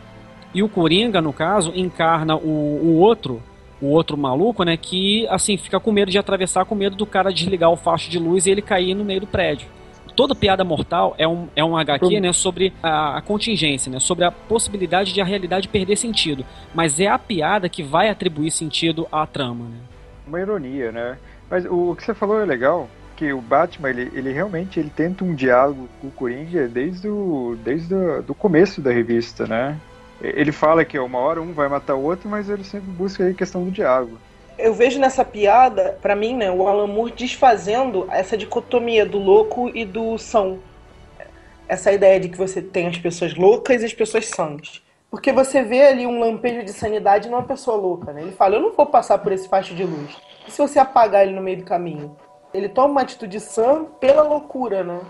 E o Coringa, no caso, encarna o, o outro, o outro maluco, né? Que, assim, fica com medo de atravessar, com medo do cara desligar o facho de luz e ele cair no meio do prédio toda piada mortal é um, é um HQ né, sobre a, a, contingência, né, sobre a possibilidade de a realidade perder sentido. Mas é a piada que vai atribuir sentido à trama. Né? Uma ironia, né? Mas o, o que você falou é legal, que o Batman, ele, ele realmente ele tenta um diálogo com o Coringa desde o desde o, do começo da revista, né? Ele fala que uma hora um vai matar o outro, mas ele sempre busca a questão do diálogo eu vejo nessa piada, para mim, né, o Alan Moore desfazendo essa dicotomia do louco e do são. Essa ideia de que você tem as pessoas loucas e as pessoas sãs. Porque você vê ali um lampejo de sanidade numa pessoa louca, né? Ele fala, eu não vou passar por esse facho de luz. E se você apagar ele no meio do caminho? Ele toma uma atitude sã pela loucura, né?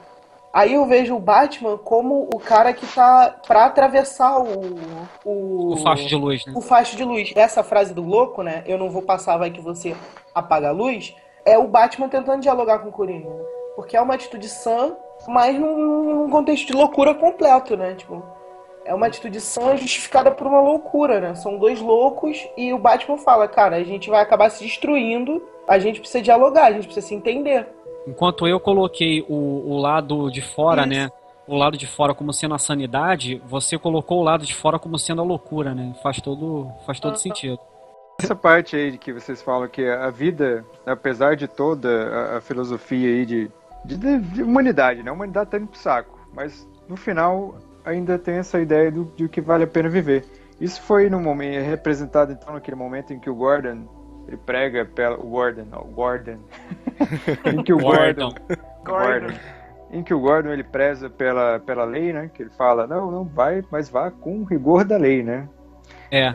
Aí eu vejo o Batman como o cara que tá pra atravessar o. O, o facho de luz, né? O facho de luz. Essa frase do louco, né? Eu não vou passar, vai que você apaga a luz. É o Batman tentando dialogar com o Coringa. Né? Porque é uma atitude sã, mas num, num contexto de loucura completo, né? Tipo, é uma atitude sã justificada por uma loucura, né? São dois loucos e o Batman fala, cara, a gente vai acabar se destruindo, a gente precisa dialogar, a gente precisa se entender. Enquanto eu coloquei o, o lado de fora, Isso. né? O lado de fora como sendo a sanidade, você colocou o lado de fora como sendo a loucura, né? Faz todo, faz todo sentido. Essa parte aí de que vocês falam que a vida, apesar de toda a, a filosofia aí de, de, de, humanidade, né? A humanidade tá indo pro saco, mas no final ainda tem essa ideia do, de que vale a pena viver. Isso foi no momento representado então naquele momento em que o Gordon ele prega pela Gordon, o Gordon. em que o Gordon, Gordon. Em que o Gordon ele preza pela, pela lei, né? Que ele fala, não, não vai, mas vá com o rigor da lei, né? É.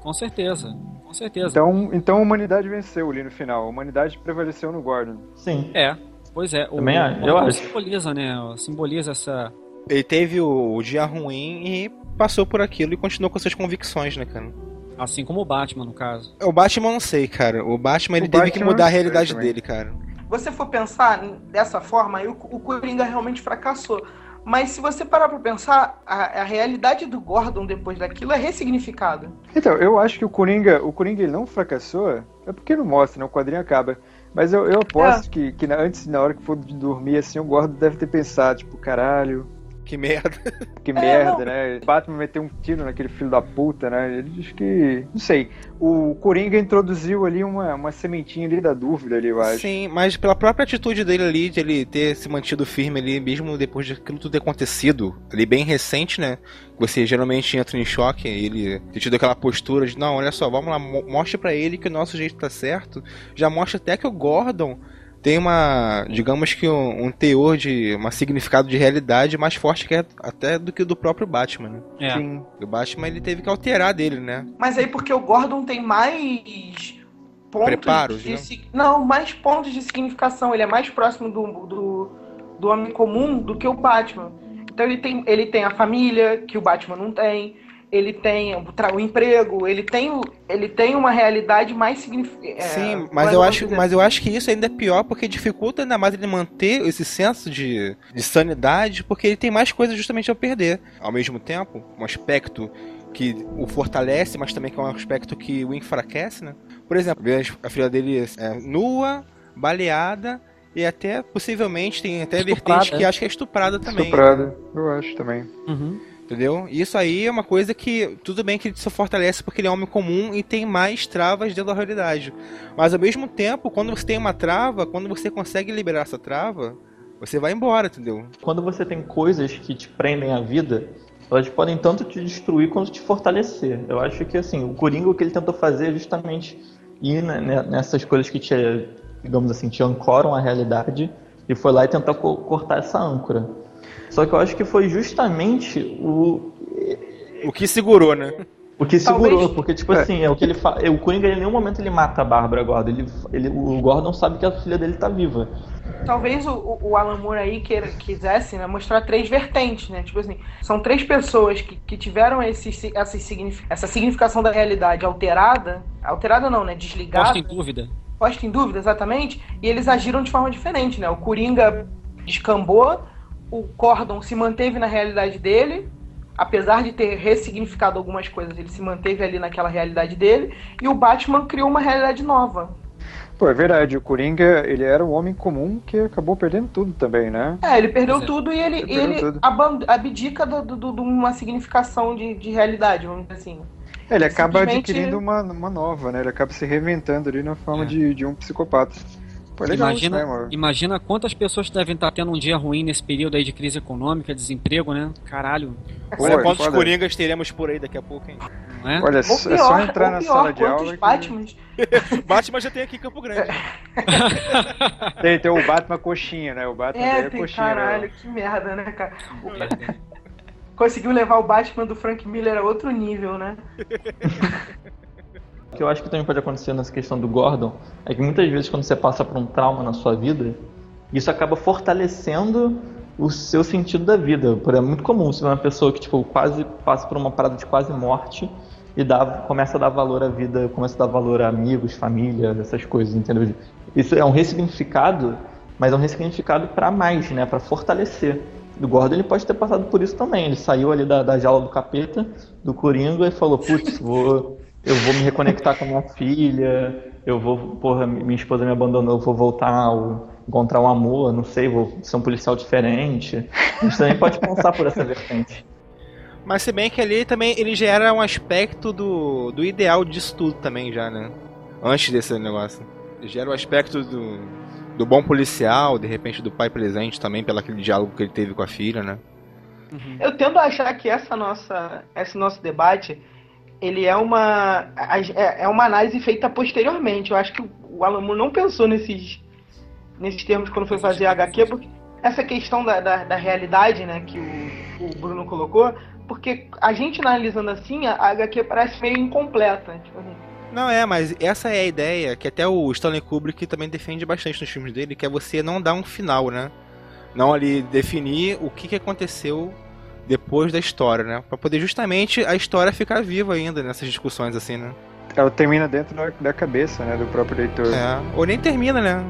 Com certeza. Com certeza. Então, então a humanidade venceu ali no final. A humanidade prevaleceu no Gordon. Sim. É. Pois é. Também o, eu acho. simboliza, né? Simboliza essa. Ele teve o, o dia ruim e passou por aquilo e continuou com suas convicções, né, cara? Assim como o Batman, no caso. O Batman não sei, cara. O Batman ele o teve Batman que mudar a realidade dele, cara. Você for pensar dessa forma, aí o, o Coringa realmente fracassou. Mas se você parar pra pensar, a, a, realidade do Gordon depois daquilo é ressignificada. Então, eu acho que o Coringa, o Coringa ele não fracassou, é porque não mostra, né? O quadrinho acaba. Mas eu, eu aposto é. que, que na, antes, na hora que for de dormir, assim, o Gordon deve ter pensado, tipo, caralho, que merda. Que é, merda, né? Batman meteu um tiro naquele filho da puta, né? Ele diz que. Não sei. O Coringa introduziu ali uma, uma sementinha ali da dúvida ali, eu acho. Sim, mas pela própria atitude dele ali, de ele ter se mantido firme ali, mesmo depois de aquilo tudo ter acontecido, ali bem recente, né? Você geralmente entra em choque, ele ter tido aquela postura de, não, olha só, vamos lá, mostre para ele que o nosso jeito tá certo. Já mostra até que o Gordon tem uma, digamos que um, um teor de, um significado de realidade mais forte que é até do que o do próprio Batman, né? É. Sim. O Batman ele teve que alterar dele, né? Mas aí porque o Gordon tem mais pontos Preparos, de né? não, mais pontos de significação. Ele é mais próximo do, do, do homem comum do que o Batman. Então ele tem, ele tem a família que o Batman não tem. Ele tem o, emprego. Ele tem, ele tem uma realidade mais significativa. Sim, mas eu acho, mas eu acho que isso ainda é pior porque dificulta ainda mais ele manter esse senso de, de sanidade, porque ele tem mais coisas justamente a perder. Ao mesmo tempo, um aspecto que o fortalece, mas também que é um aspecto que o enfraquece, né? Por exemplo, a filha dele é, nua, baleada e até possivelmente tem até Estuprada. vertente que acha que é estuprada também. Estuprada, eu acho também. Uhum. Entendeu? Isso aí é uma coisa que, tudo bem que ele se fortalece porque ele é homem comum e tem mais travas dentro da realidade. Mas ao mesmo tempo, quando você tem uma trava, quando você consegue liberar essa trava, você vai embora, entendeu? Quando você tem coisas que te prendem à vida, elas podem tanto te destruir quanto te fortalecer. Eu acho que assim, o Coringa o que ele tentou fazer é justamente ir ne- ne- nessas coisas que te, digamos assim, te ancoram à realidade e foi lá e tentar co- cortar essa âncora. Só que eu acho que foi justamente o O que segurou, né? o que Talvez- segurou, porque tipo assim, é o que ele fa... o Coringa em nenhum momento ele mata a Bárbara Gordon, ele, ele o Gordon sabe que a filha dele tá viva. Talvez o, o- Alan Moore aí queira, quisesse né, mostrar três vertentes, né? Tipo assim, são três pessoas que, que tiveram esse, essa, essa significação da realidade alterada. Alterada não, né? Desligada. Posto em dúvida. posta em dúvida, exatamente, e eles agiram de forma diferente, né? O Coringa descambou, o Cordon se manteve na realidade dele, apesar de ter ressignificado algumas coisas, ele se manteve ali naquela realidade dele, e o Batman criou uma realidade nova. Pô, é verdade, o Coringa, ele era um homem comum que acabou perdendo tudo também, né? É, ele perdeu Pois é. tudo e ele, Ele ele tudo. abdica do- do- do- de uma significação de, de realidade, vamos dizer assim. É, Ele acaba Simplesmente- adquirindo uma, uma nova, né? Ele acaba se reinventando ali na forma É. de, de um psicopata. Pô, é legal imagina, isso, né, mano? imagina quantas pessoas devem estar tendo um dia ruim nesse período aí de crise econômica, desemprego, né? Caralho, Pô, Olha é quantos foda. coringas teremos por aí daqui a pouco, hein? é? Olha, é Ou só pior, entrar na pior, sala de aula que Batmans Batman já tem aqui em Campo Grande. tem, tem o Batman coxinha, né? O Batman É, é tem, coxinha. caralho, né? que merda, né, cara? O- Conseguiu levar o Batman do Frank Miller a outro nível, né? O que eu acho que também pode acontecer nessa questão do Gordon é que muitas vezes quando você passa por um trauma na sua vida, isso acaba fortalecendo o seu sentido da vida. É muito comum você ver uma pessoa que tipo quase passa por uma parada de quase morte e dá, começa a dar valor à vida, começa a dar valor a amigos, família, essas coisas, entendeu? Isso é um ressignificado, mas é um ressignificado para mais, né, para fortalecer. O Gordon ele pode ter passado por isso também. Ele saiu ali da, da jaula do capeta, do Coringa e falou: "Putz, vou eu vou me reconectar com a minha filha, eu vou, porra, minha esposa me abandonou, eu vou voltar ao encontrar um amor, não sei, vou ser um policial diferente. A gente também pode pensar por essa vertente. Mas se bem que ali também ele já era um aspecto do, do ideal disso tudo também já, né? Antes desse negócio. Ele já era o aspecto do, do bom policial, de repente do pai presente também, pelo aquele diálogo que ele teve com a filha, né? Eu tendo a achar que essa nossa, esse nosso debate, ele é uma, é é uma análise feita posteriormente. Eu acho que o Alan Moore não pensou nesses, nesses termos quando foi fazer a HQ, porque essa questão da, da, da realidade, né, que o, o Bruno colocou, porque a gente analisando assim, a HQ parece meio incompleta. Tipo assim. Não é, mas essa é a ideia que até o Stanley Kubrick também defende bastante nos filmes dele, que é você não dar um final, né? Não ali definir o que, que aconteceu depois da história, né? Pra poder justamente a história ficar viva ainda nessas discussões assim, né? Ela termina dentro da, cabeça, né, do próprio leitor. É, ou nem termina, né?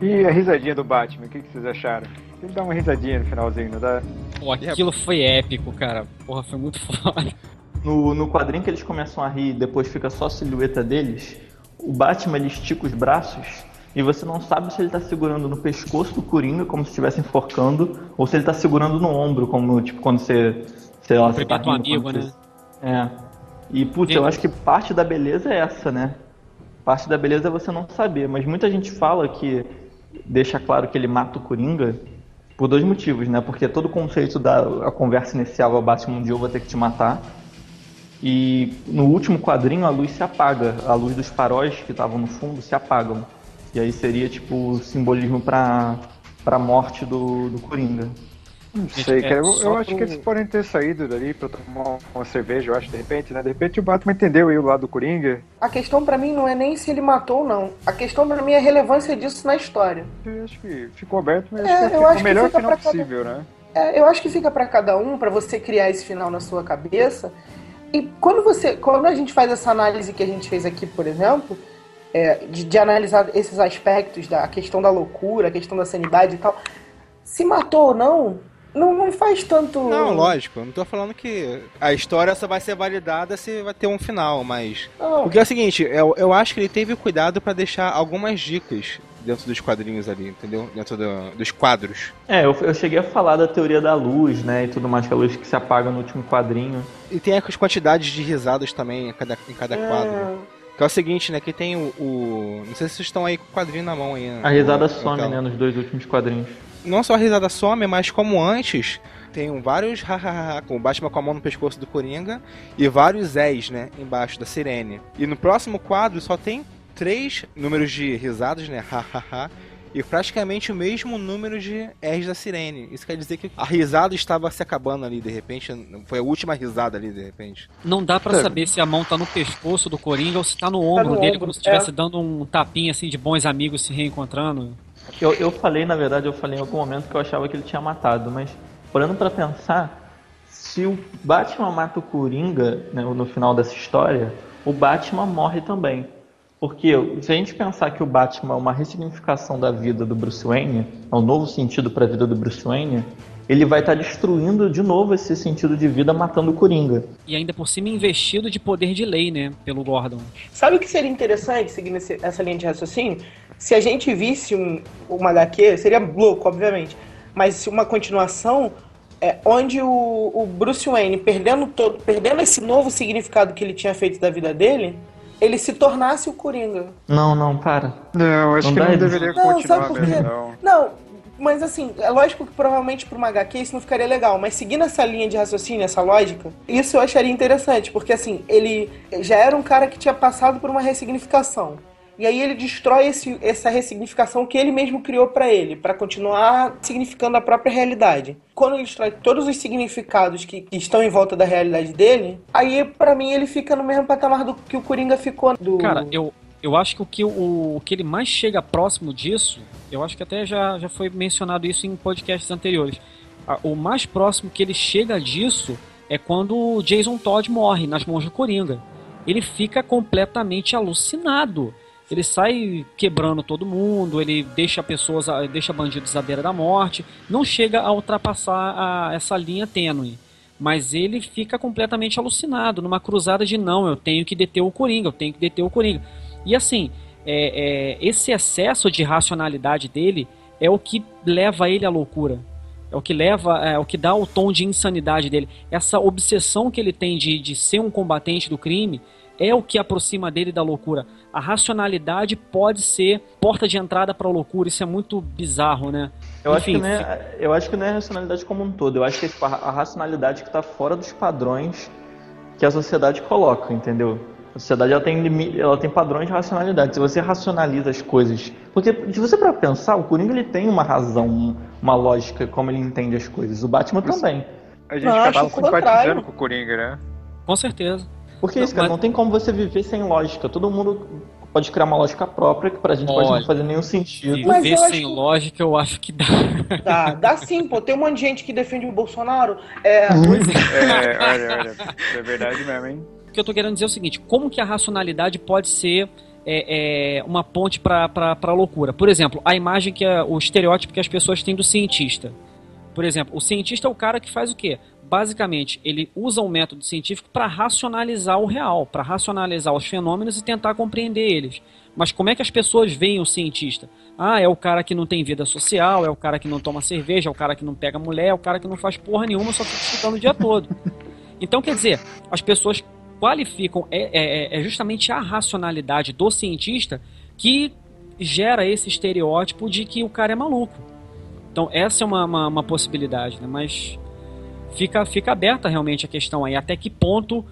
E a risadinha do Batman, o que, que vocês acharam? Ele dá uma risadinha no finalzinho, não dá? Pô, aquilo foi épico, cara. Porra, foi muito foda. No, no quadrinho que eles começam a rir e depois fica só a silhueta deles, o Batman ele estica os braços e você não sabe se ele tá segurando no pescoço do Coringa, como se estivesse enforcando, ou se ele tá segurando no ombro, como tipo quando você, sei lá, você tá rindo, amigo, né? você- É. E putz, eu acho que parte da beleza é essa, né? Parte da beleza é você não saber, mas muita gente fala que deixa claro que ele mata o Coringa, Por dois motivos, né? Porque todo o conceito da a conversa inicial é o Batman um dia eu vou ter que te matar. E no último quadrinho a luz se apaga, a luz dos faróis que estavam no fundo se apagam. E aí seria tipo o simbolismo para a morte do, do Coringa. Não sei, cara. Eu, eu acho que eles podem ter saído dali pra tomar uma cerveja, eu acho, de repente, né? De repente o Batman entendeu aí o lado do Coringa. A questão pra mim não é nem se ele matou ou não. A questão pra mim é a relevância disso na história. Eu acho que ficou aberto, mas É, acho que eu acho o que melhor fica final pra cada- possível, né? É, eu acho que fica pra cada um, pra você criar esse final na sua cabeça. E quando você, quando a gente faz essa análise que a gente fez aqui, por exemplo, é, de, de analisar esses aspectos da a questão da loucura, a questão da sanidade e tal, se matou ou não, não, não faz tanto. Não, lógico, eu não tô falando que a história só vai ser validada se vai ter um final, mas. Não. Porque é o seguinte, eu, eu acho que ele teve cuidado pra deixar algumas dicas dentro dos quadrinhos ali, entendeu? Dentro do- dos quadros. É, eu, eu cheguei a falar da teoria da luz, né? E tudo mais, que a luz que se apaga no último quadrinho. E tem as quantidades de risadas também em cada, em cada É. quadro. Que é o seguinte, né? Que tem o, o- Não sei se vocês estão aí com o quadrinho na mão aí. né? A risada Ou- some, então. né? Nos dois últimos quadrinhos. Não só a risada some, mas como antes, tem vários hahaha com o Batman com a mão no pescoço do Coringa e vários Zés, né? Embaixo da sirene. E no próximo quadro só tem três números de risadas, né? Hahaha. E praticamente o mesmo número de R's da sirene. Isso quer dizer que a risada estava se acabando ali de repente. Foi a última risada ali de repente. Não dá pra É. saber se a mão tá no pescoço do Coringa ou se tá no ombro no dele, ombro, como se estivesse é. dando um tapinha assim de bons amigos se reencontrando. Eu, eu falei, na verdade, eu falei em algum momento que eu achava que ele tinha matado, mas parando pra pensar, se o Batman mata o Coringa né, no final dessa história, o Batman morre também. Porque se a gente pensar que o Batman é uma ressignificação da vida do Bruce Wayne, é um novo sentido para a vida do Bruce Wayne, ele vai estar destruindo de novo esse sentido de vida matando o Coringa. E ainda por cima investido de poder de lei, né? Pelo Gordon. Sabe o que seria interessante, seguindo esse- essa linha de raciocínio? Se a gente visse um, uma HQ, seria louco, obviamente, mas uma continuação é, onde o, o Bruce Wayne, perdendo, todo, perdendo esse novo significado que ele tinha feito da vida dele, ele se tornasse o Coringa. Não, não, para. Não, acho Não que não isso. deveria Não, continuar sabe por mesmo, quê? não. Não, mas assim, é lógico que provavelmente pra uma HQ isso não ficaria legal, mas seguindo essa linha de raciocínio, essa lógica, isso eu acharia interessante, porque assim, ele já era um cara que tinha passado por uma ressignificação. E aí ele destrói esse, essa ressignificação que ele mesmo criou pra ele, pra continuar significando a própria realidade. Quando ele destrói todos os significados que, que estão em volta da realidade dele, aí pra mim ele fica no mesmo patamar do que o Coringa ficou do Cara, eu, eu acho que o que, o, o que ele mais chega próximo disso, eu acho que até já, já foi mencionado isso em podcasts anteriores. O mais próximo que ele chega disso é quando o Jason Todd morre nas mãos do Coringa. Ele fica completamente alucinado. Ele sai quebrando todo mundo, ele deixa pessoas, deixa bandidos à beira da morte, não chega a ultrapassar a- essa linha tênue. Mas ele fica completamente alucinado numa cruzada de não, eu tenho que deter o Coringa, eu tenho que deter o Coringa. E assim, é, é, esse excesso de racionalidade dele é o que leva ele à loucura. É o que leva, é o que dá o tom de insanidade dele. Essa obsessão que ele tem de, de ser um combatente do crime é o que aproxima dele da loucura. A racionalidade pode ser porta de entrada para a loucura. Isso é muito bizarro, né? Eu, acho que Enfim, não é, eu acho que não é a racionalidade como um todo. Eu acho que é tipo, a, a racionalidade que está fora dos padrões que a sociedade coloca, entendeu? A sociedade ela tem, limi- ela tem padrões de racionalidade. Se você racionaliza as coisas. Porque, se você para pensar, o Coringa ele tem uma razão, um- uma lógica, como ele entende as coisas. O Batman também. A gente Não, acaba o contrário. simpatizando com o Coringa, né? Com certeza. Porque isso, cara, mas- não tem como você viver sem lógica. Todo mundo pode criar uma lógica própria que pra gente pode não fazer nenhum sentido. Mas Viver sem que- lógica eu acho que dá. Dá, dá sim, pô. Tem um monte de gente que defende o Bolsonaro. É, É, olha, olha. É verdade mesmo, hein? O que eu tô querendo dizer é o seguinte: como que a racionalidade pode ser é, é, uma ponte pra loucura? Por exemplo, a imagem que é o estereótipo que as pessoas têm do cientista. Por exemplo, o cientista é o cara que faz o quê? Basicamente, ele usa um método científico para racionalizar o real, para racionalizar os fenômenos e tentar compreender eles. Mas como é que as pessoas veem o cientista? Ah, é o cara que não tem vida social, é o cara que não toma cerveja, é o cara que não pega mulher, é o cara que não faz porra nenhuma, só fica estudando o dia todo. Então, quer dizer, as pessoas qualificam, é, é- é justamente a racionalidade do cientista que gera esse estereótipo de que o cara é maluco. Então essa é uma, uma, uma possibilidade, né? Mas fica, fica aberta realmente a questão aí, até que ponto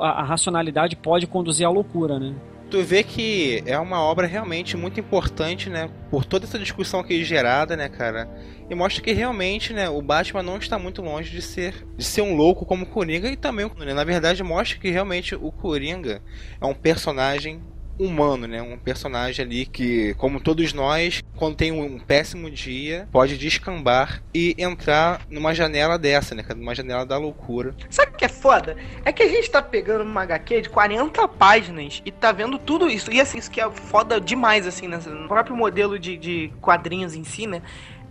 a, a racionalidade pode conduzir à loucura, né? tu vê que é uma obra realmente muito importante, né? Por toda essa discussão aqui gerada, né, cara? E mostra que realmente, né, o Batman não está muito longe de ser de ser um louco como o Coringa e também, né, na verdade, mostra que realmente o Coringa é um personagem humano, né? Um personagem ali que, como todos nós, quando tem um péssimo dia, pode descambar e entrar numa janela dessa, né? Numa janela da loucura. Sabe o que é foda? É que a gente tá pegando uma HQ de 40 páginas e tá vendo tudo isso. E assim, isso que é foda demais, assim, né? no próprio modelo de, de quadrinhos em si, né?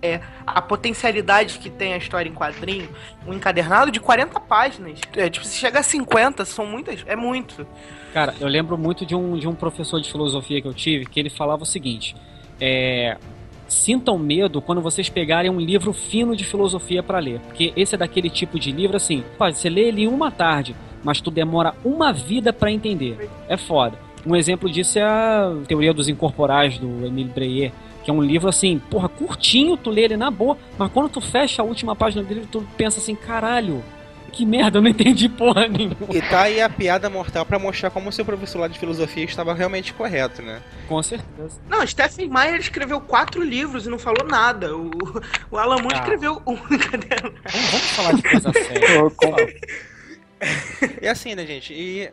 é a potencialidade que tem a história em quadrinho, um encadernado de 40 páginas. É, tipo, se chega a 50, são muitas, é muito. Cara, eu lembro muito de um, de um professor de filosofia que eu tive, que ele falava o seguinte: é, sintam medo quando vocês pegarem um livro fino de filosofia para ler. Porque esse é daquele tipo de livro assim, você lê ele em uma tarde, mas tu demora uma vida para entender. É foda. Um exemplo disso é a Teoria dos Incorporais, do Emile Breyer, que é um livro assim, porra, curtinho, tu lê ele na boa, mas quando tu fecha a última página do livro, tu pensa assim, caralho, que merda, eu não entendi porra nenhuma. E tá aí a piada mortal para mostrar como o seu professor lá de filosofia estava realmente correto, né? Com certeza. Não, Stephen Meyer escreveu quatro livros e não falou nada. O, o Alan Moore ah. escreveu um. vamos, vamos falar de coisa séria. e assim, né, gente? E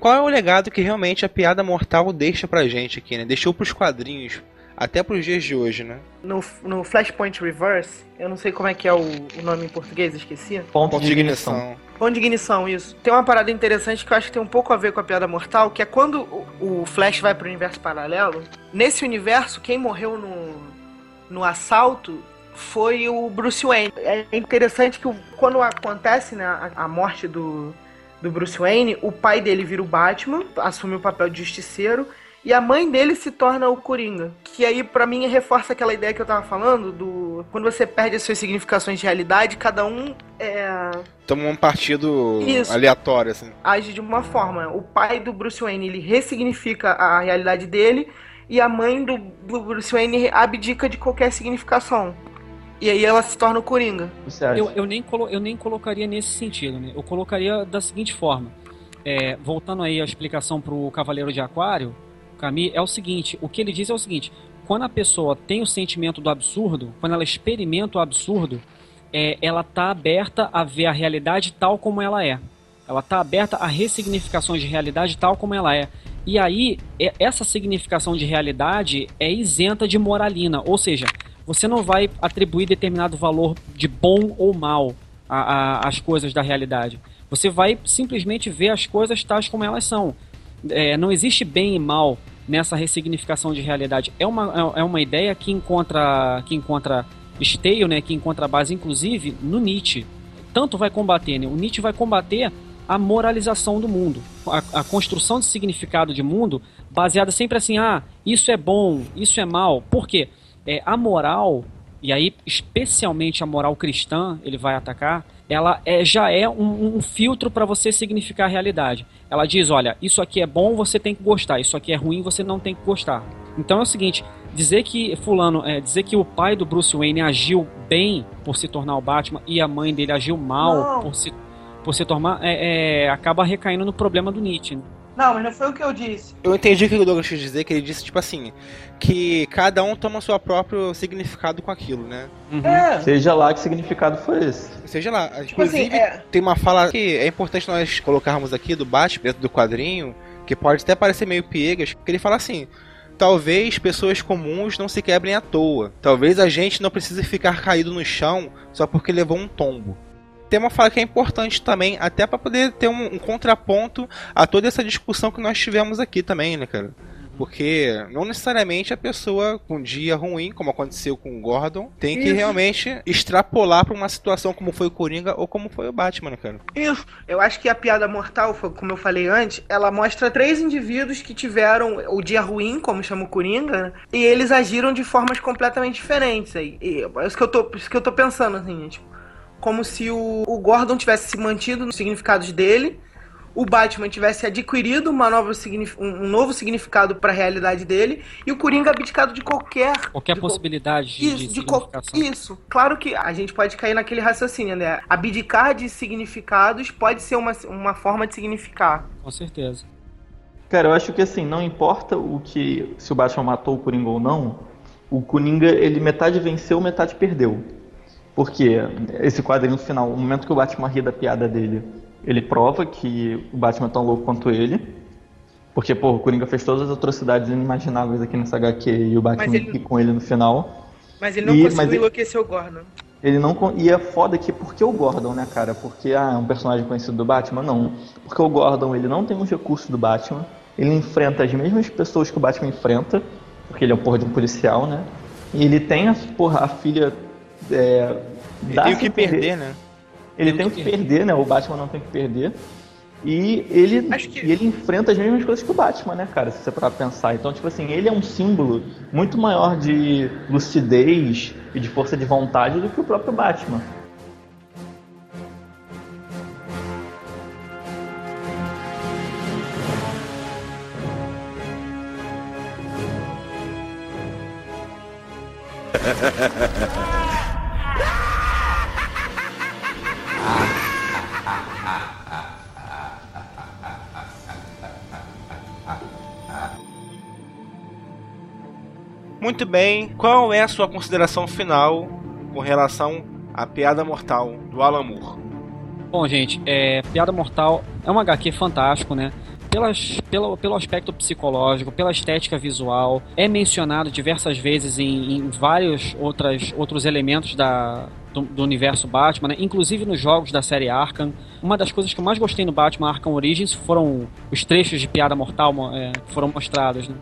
qual é o legado que realmente a piada mortal deixa pra gente aqui, né? Deixou pros quadrinhos até para os dias de hoje, né? No, no Flashpoint Reverse, eu não sei como é que é o, o nome em português, esqueci. Ponto, Ponto de ignição. ignição. Ponto de ignição, isso. Tem uma parada interessante que eu acho que tem um pouco a ver com a piada mortal, que é quando o, o Flash vai para o universo paralelo. Nesse universo, quem morreu no, no assalto foi o Bruce Wayne. É interessante que quando acontece né, a, a morte do, do Bruce Wayne, o pai dele vira o Batman, assume o papel de justiceiro, e a mãe dele se torna o Coringa. Que aí, para mim, reforça aquela ideia que eu tava falando do. Quando você perde as suas significações de realidade, cada um é. Toma um partido Isso. aleatório, assim. Age de uma forma. O pai do Bruce Wayne, ele ressignifica a realidade dele. E a mãe do, do Bruce Wayne abdica de qualquer significação. E aí ela se torna o Coringa. Eu, eu, nem colo, eu nem colocaria nesse sentido, né? Eu colocaria da seguinte forma. É, voltando aí a explicação pro Cavaleiro de Aquário, Camus é o seguinte: o que ele diz é o seguinte, quando a pessoa tem o sentimento do absurdo, quando ela experimenta o absurdo, é, ela está aberta a ver a realidade tal como ela é. Ela está aberta a ressignificações de realidade tal como ela é. E aí, essa significação de realidade é isenta de moralina, ou seja, você não vai atribuir determinado valor de bom ou mal às coisas da realidade. Você vai simplesmente ver as coisas tais como elas são. É, não existe bem e mal nessa ressignificação de realidade. É uma, é, é uma ideia que encontra, que encontra esteio, né, que encontra base, inclusive, no Nietzsche. Tanto vai combater, né? O Nietzsche vai combater a moralização do mundo, a, a, construção de significado de mundo baseada sempre assim, ah, isso é bom, isso é mal. Por quê? É, a moral, e aí especialmente a moral cristã, ele vai atacar, ela é, já é um, um filtro para você significar a realidade. Ela diz, olha, isso aqui é bom, você tem que gostar, isso aqui é ruim, você não tem que gostar. Então é o seguinte, dizer que fulano, é, dizer que o pai do Bruce Wayne agiu bem por se tornar o Batman e a mãe dele agiu mal por se, por se tornar, é, é, acaba recaindo no problema do Nietzsche. Não, mas não foi o que eu disse. Eu entendi o que o Douglas quis dizer, que ele disse, tipo assim, que cada um toma o seu próprio significado com aquilo, né? Uhum. É. Seja lá que significado for esse. Seja lá. Tipo assim, Inclusive, assim, é... tem uma fala que é importante nós colocarmos aqui do Batman dentro do quadrinho, que pode até parecer meio piegas, porque ele fala assim. Talvez pessoas comuns não se quebrem à toa. Talvez a gente não precise ficar caído no chão só porque levou um tombo tem uma fala que é importante também, até para poder ter um, um, contraponto a toda essa discussão que nós tivemos aqui também, né, cara? Porque não necessariamente a pessoa com um dia ruim, como aconteceu com o Gordon, tem que Isso. realmente extrapolar para uma situação como foi o Coringa ou como foi o Batman, né, cara. Isso. Eu acho que a piada mortal, como eu falei antes, ela mostra três indivíduos que tiveram o dia ruim, como chama o Coringa, né? e eles agiram de formas completamente diferentes aí. E é isso que eu tô, isso que eu tô pensando, assim, tipo, como se o, o Gordon tivesse se mantido nos significados dele, o Batman tivesse adquirido uma nova um novo significado para a realidade dele e o Coringa abdicado de qualquer qualquer de possibilidade de, isso, de, de significação. isso. Claro que a gente pode cair naquele raciocínio, né? Abdicar de significados pode ser uma, uma forma de significar. Com certeza. Cara, eu acho que assim, não importa o que se o Batman matou o Coringa ou não, o Coringa, ele metade venceu, metade perdeu. Porque esse quadrinho final, o momento que o Batman ri da piada dele, ele prova que o Batman é tão louco quanto ele. Porque, pô, o Coringa fez todas as atrocidades inimagináveis aqui nessa HQ e o Batman ele... com ele no final. Mas ele não E- conseguiu mas ele- enlouquecer o Gordon. Ele não. E é foda que porque o Gordon, né, cara? Porque ah, é um personagem conhecido do Batman? Não. Porque o Gordon, ele não tem os recursos do Batman. Ele enfrenta as mesmas pessoas que o Batman enfrenta. Porque ele é um porra de um policial, né? E ele tem a, porra, a filha. É, tem o que entender- perder, né? Ele tem o que perder, né? O Batman não tem o que perder. E ele, e ele enfrenta as mesmas coisas que o Batman, né, cara? Se você parar pra pensar. Então, tipo assim, ele é um símbolo muito maior de lucidez e de força de vontade do que o próprio Batman. Muito bem, qual é a sua consideração final com relação à piada mortal do Alan Moore? Bom, gente, é, Piada Mortal é um HQ fantástico, né? Pelas, pelo, pelo aspecto psicológico, pela estética visual, é mencionado diversas vezes em, em vários outras, outros elementos da, do, do universo Batman, né? inclusive nos jogos da série Arkham. Uma das coisas que eu mais gostei no Batman Arkham Origins foram os trechos de Piada Mortal é, que foram mostrados. Né?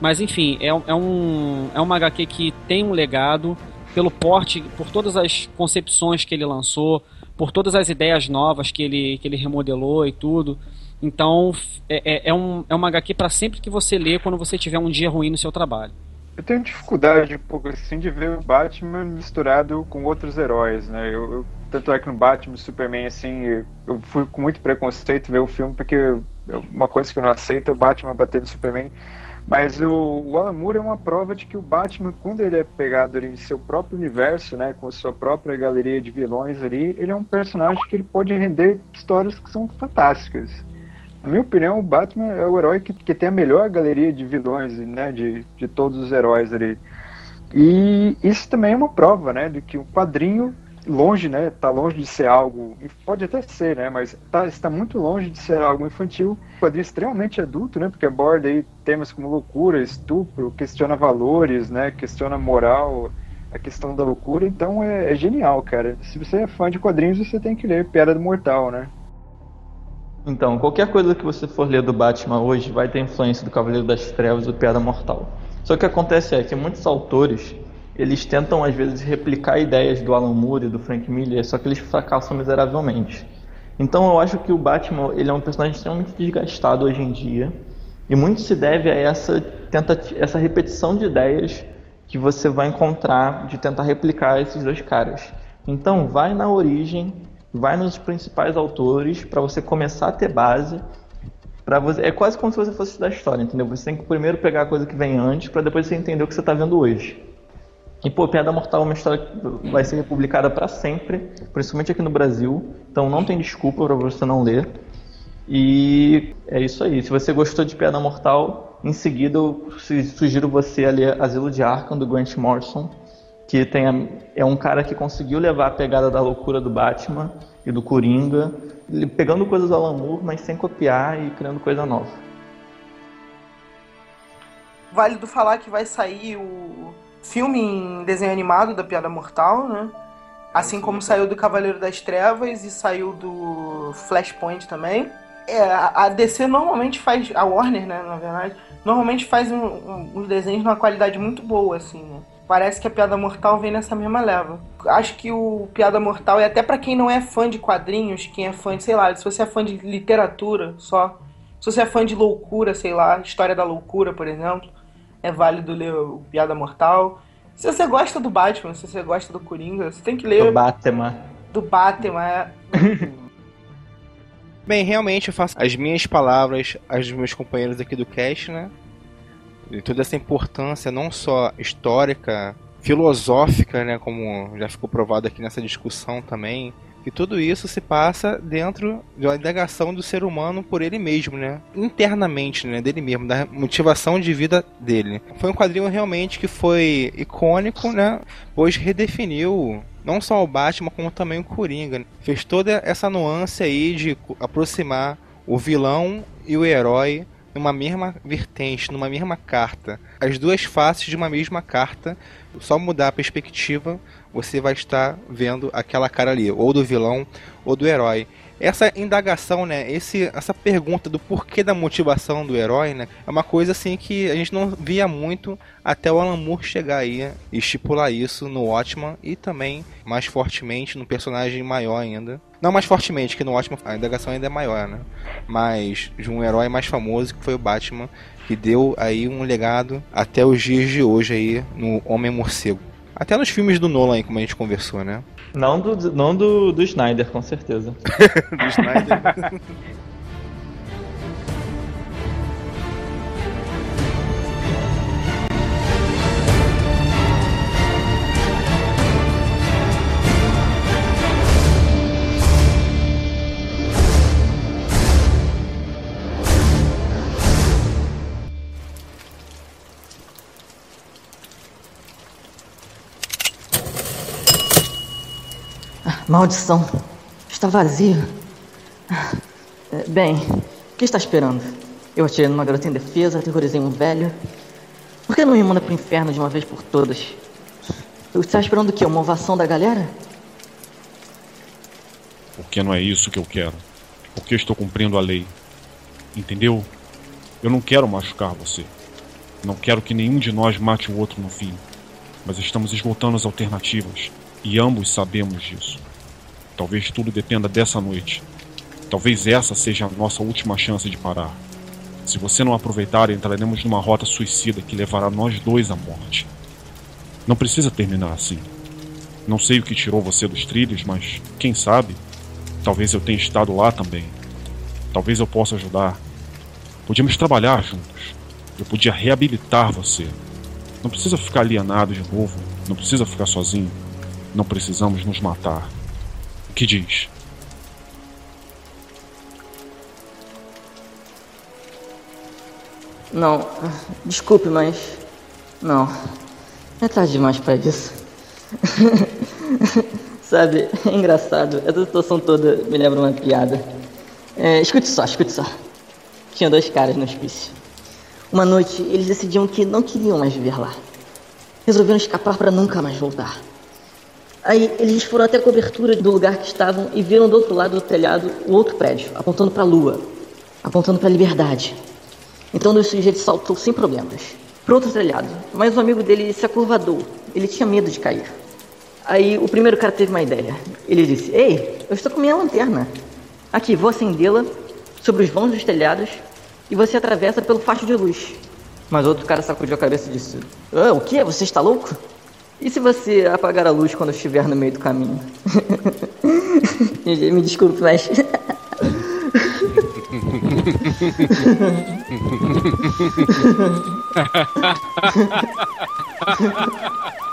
Mas enfim, é, é, um, é uma HQ que tem um legado pelo porte, por todas as concepções que ele lançou, por todas as ideias novas que ele, que ele remodelou e tudo. Então é, é, é, um, é uma HQ para sempre que você lê quando você tiver um dia ruim no seu trabalho. Eu tenho dificuldade um pouco assim de ver o Batman misturado com outros heróis, né? Eu, eu- tanto é que no Batman e Superman, assim, eu fui com muito preconceito ver o filme, porque uma coisa que eu não aceito é o Batman bater no Superman. Mas o, o Alan Moore é uma prova de que o Batman, quando ele é pegado em seu próprio universo, né, com sua própria galeria de vilões ali, ele é um personagem que ele pode render histórias que são fantásticas. Na minha opinião, o Batman é o herói que, que tem a melhor galeria de vilões, né, de, de todos os heróis ali. E isso também é uma prova, né, de que o quadrinho longe, né, tá longe de ser algo, pode até ser, né, mas tá, está muito longe de ser algo infantil, quadrinho extremamente adulto, né, porque aborda aí temas como loucura, estupro, questiona valores, né, questiona moral, a questão da loucura, então é, é genial, cara. Se você é fã de quadrinhos, você tem que ler Piada do Mortal, né. Então, qualquer coisa que você for ler do Batman hoje vai ter influência do Cavaleiro das Trevas do Piada Mortal. Só que o que acontece é que muitos autores, eles tentam às vezes replicar ideias do Alan Moore e do Frank Miller, só que eles fracassam miseravelmente. Então eu acho que o Batman, ele é um personagem extremamente desgastado hoje em dia, e muito se deve a essa tentativa, essa repetição de ideias que você vai encontrar de tentar replicar esses dois caras. Então vai na origem, vai nos principais autores para você começar a ter base. Pra você, é quase como se você fosse estudar história, entendeu? Você tem que primeiro pegar a coisa que vem antes para depois você entender o que você está vendo hoje. E pô, Piada Mortal é uma história que vai ser republicada para sempre, principalmente aqui no Brasil. Então não tem desculpa para você não ler. E é isso aí. Se você gostou de Piada Mortal, em seguida eu su- sugiro você a ler Asilo de Arkham do Grant Morrison, que tem a- é um cara que conseguiu levar a pegada da loucura do Batman e do Coringa, pegando coisas do Alan Moore, mas sem copiar e criando coisa nova. Válido falar que vai sair o filme em desenho animado da Piada Mortal, né? Assim como saiu do Cavaleiro das Trevas e saiu do Flashpoint também. É, a DC normalmente faz, a Warner, né, na verdade, normalmente faz um- um- uns desenhos numa qualidade muito boa, assim, né? Parece que a Piada Mortal vem nessa mesma leva. Acho que o Piada Mortal, e até pra quem não é fã de quadrinhos, quem é fã de, sei lá, se você é fã de literatura só, se você é fã de loucura, sei lá, História da Loucura, por exemplo, é válido ler o Piada Mortal. Se você gosta do Batman, se você gosta do Coringa, você tem que ler Do Batman. do Batman. é. Bem, realmente eu faço as minhas palavras, as dos meus companheiros aqui do cast, né? E toda essa importância não só histórica, filosófica, né, como já ficou provado aqui nessa discussão também, e tudo isso se passa dentro de uma indagação do ser humano por ele mesmo, né? Internamente, né? Dele mesmo, da motivação de vida dele. Foi um quadrinho realmente que foi icônico, né? Pois redefiniu não só o Batman, como também o Coringa. Fez toda essa nuance aí de aproximar o vilão e o herói numa mesma vertente, numa mesma carta. As duas faces de uma mesma carta, só mudar a perspectiva você vai estar vendo aquela cara ali, ou do vilão ou do herói. Essa indagação, né, esse, essa pergunta do porquê da motivação do herói, né, é uma coisa assim que a gente não via muito até o Alan Moore chegar aí e estipular isso no Watchman e também mais fortemente no personagem maior ainda. Não mais fortemente, que no Watchman a indagação ainda é maior, né? Mas de um herói mais famoso que foi o Batman, que deu aí um legado até os dias de hoje aí no Homem Morcego. Até nos filmes do Nolan, como a gente conversou, né? Não do, não do, do Snyder, com certeza. do Snyder. Maldição. Está vazio. Bem, o que está esperando? Eu atirei numa garota indefesa, aterrorizei um velho. Por que não me manda pro inferno de uma vez por todas? Você está esperando o quê? Uma ovação da galera? Porque não é isso que eu quero. Porque estou cumprindo a lei. Entendeu? Eu não quero machucar você. Não quero que nenhum de nós mate o outro no fim. Mas estamos esgotando as alternativas. E ambos sabemos disso. Talvez tudo dependa dessa noite. Talvez essa seja a nossa última chance de parar. Se você não aproveitar, entraremos numa rota suicida que levará nós dois à morte. Não precisa terminar assim. Não sei o que tirou você dos trilhos, mas quem sabe? Talvez eu tenha estado lá também. Talvez eu possa ajudar. Podíamos trabalhar juntos. Eu podia reabilitar você. Não precisa ficar alienado de novo. Não precisa ficar sozinho. Não precisamos nos matar. Que diz? Não, desculpe, mas. Não. É tarde demais pra isso. Sabe, é engraçado. Essa situação toda me lembra uma piada. É, escute só, escute só. Tinha dois caras no hospício. Uma noite, eles decidiam que não queriam mais viver lá. Resolveram escapar para nunca mais voltar. Aí eles foram até a cobertura do lugar que estavam e viram do outro lado do telhado o outro prédio, apontando para a lua, apontando para a liberdade. Então o sujeito saltou sem problemas para outro telhado, mas o amigo dele se acurvadou. Ele tinha medo de cair. Aí o primeiro cara teve uma ideia. Ele disse: Ei, eu estou com minha lanterna. Aqui, vou acendê-la sobre os vãos dos telhados e você atravessa pelo facho de luz. Mas outro cara sacudiu a cabeça e disse: ah, O que? Você está louco? E se você apagar a luz quando estiver no meio do caminho? Me desculpe, mas.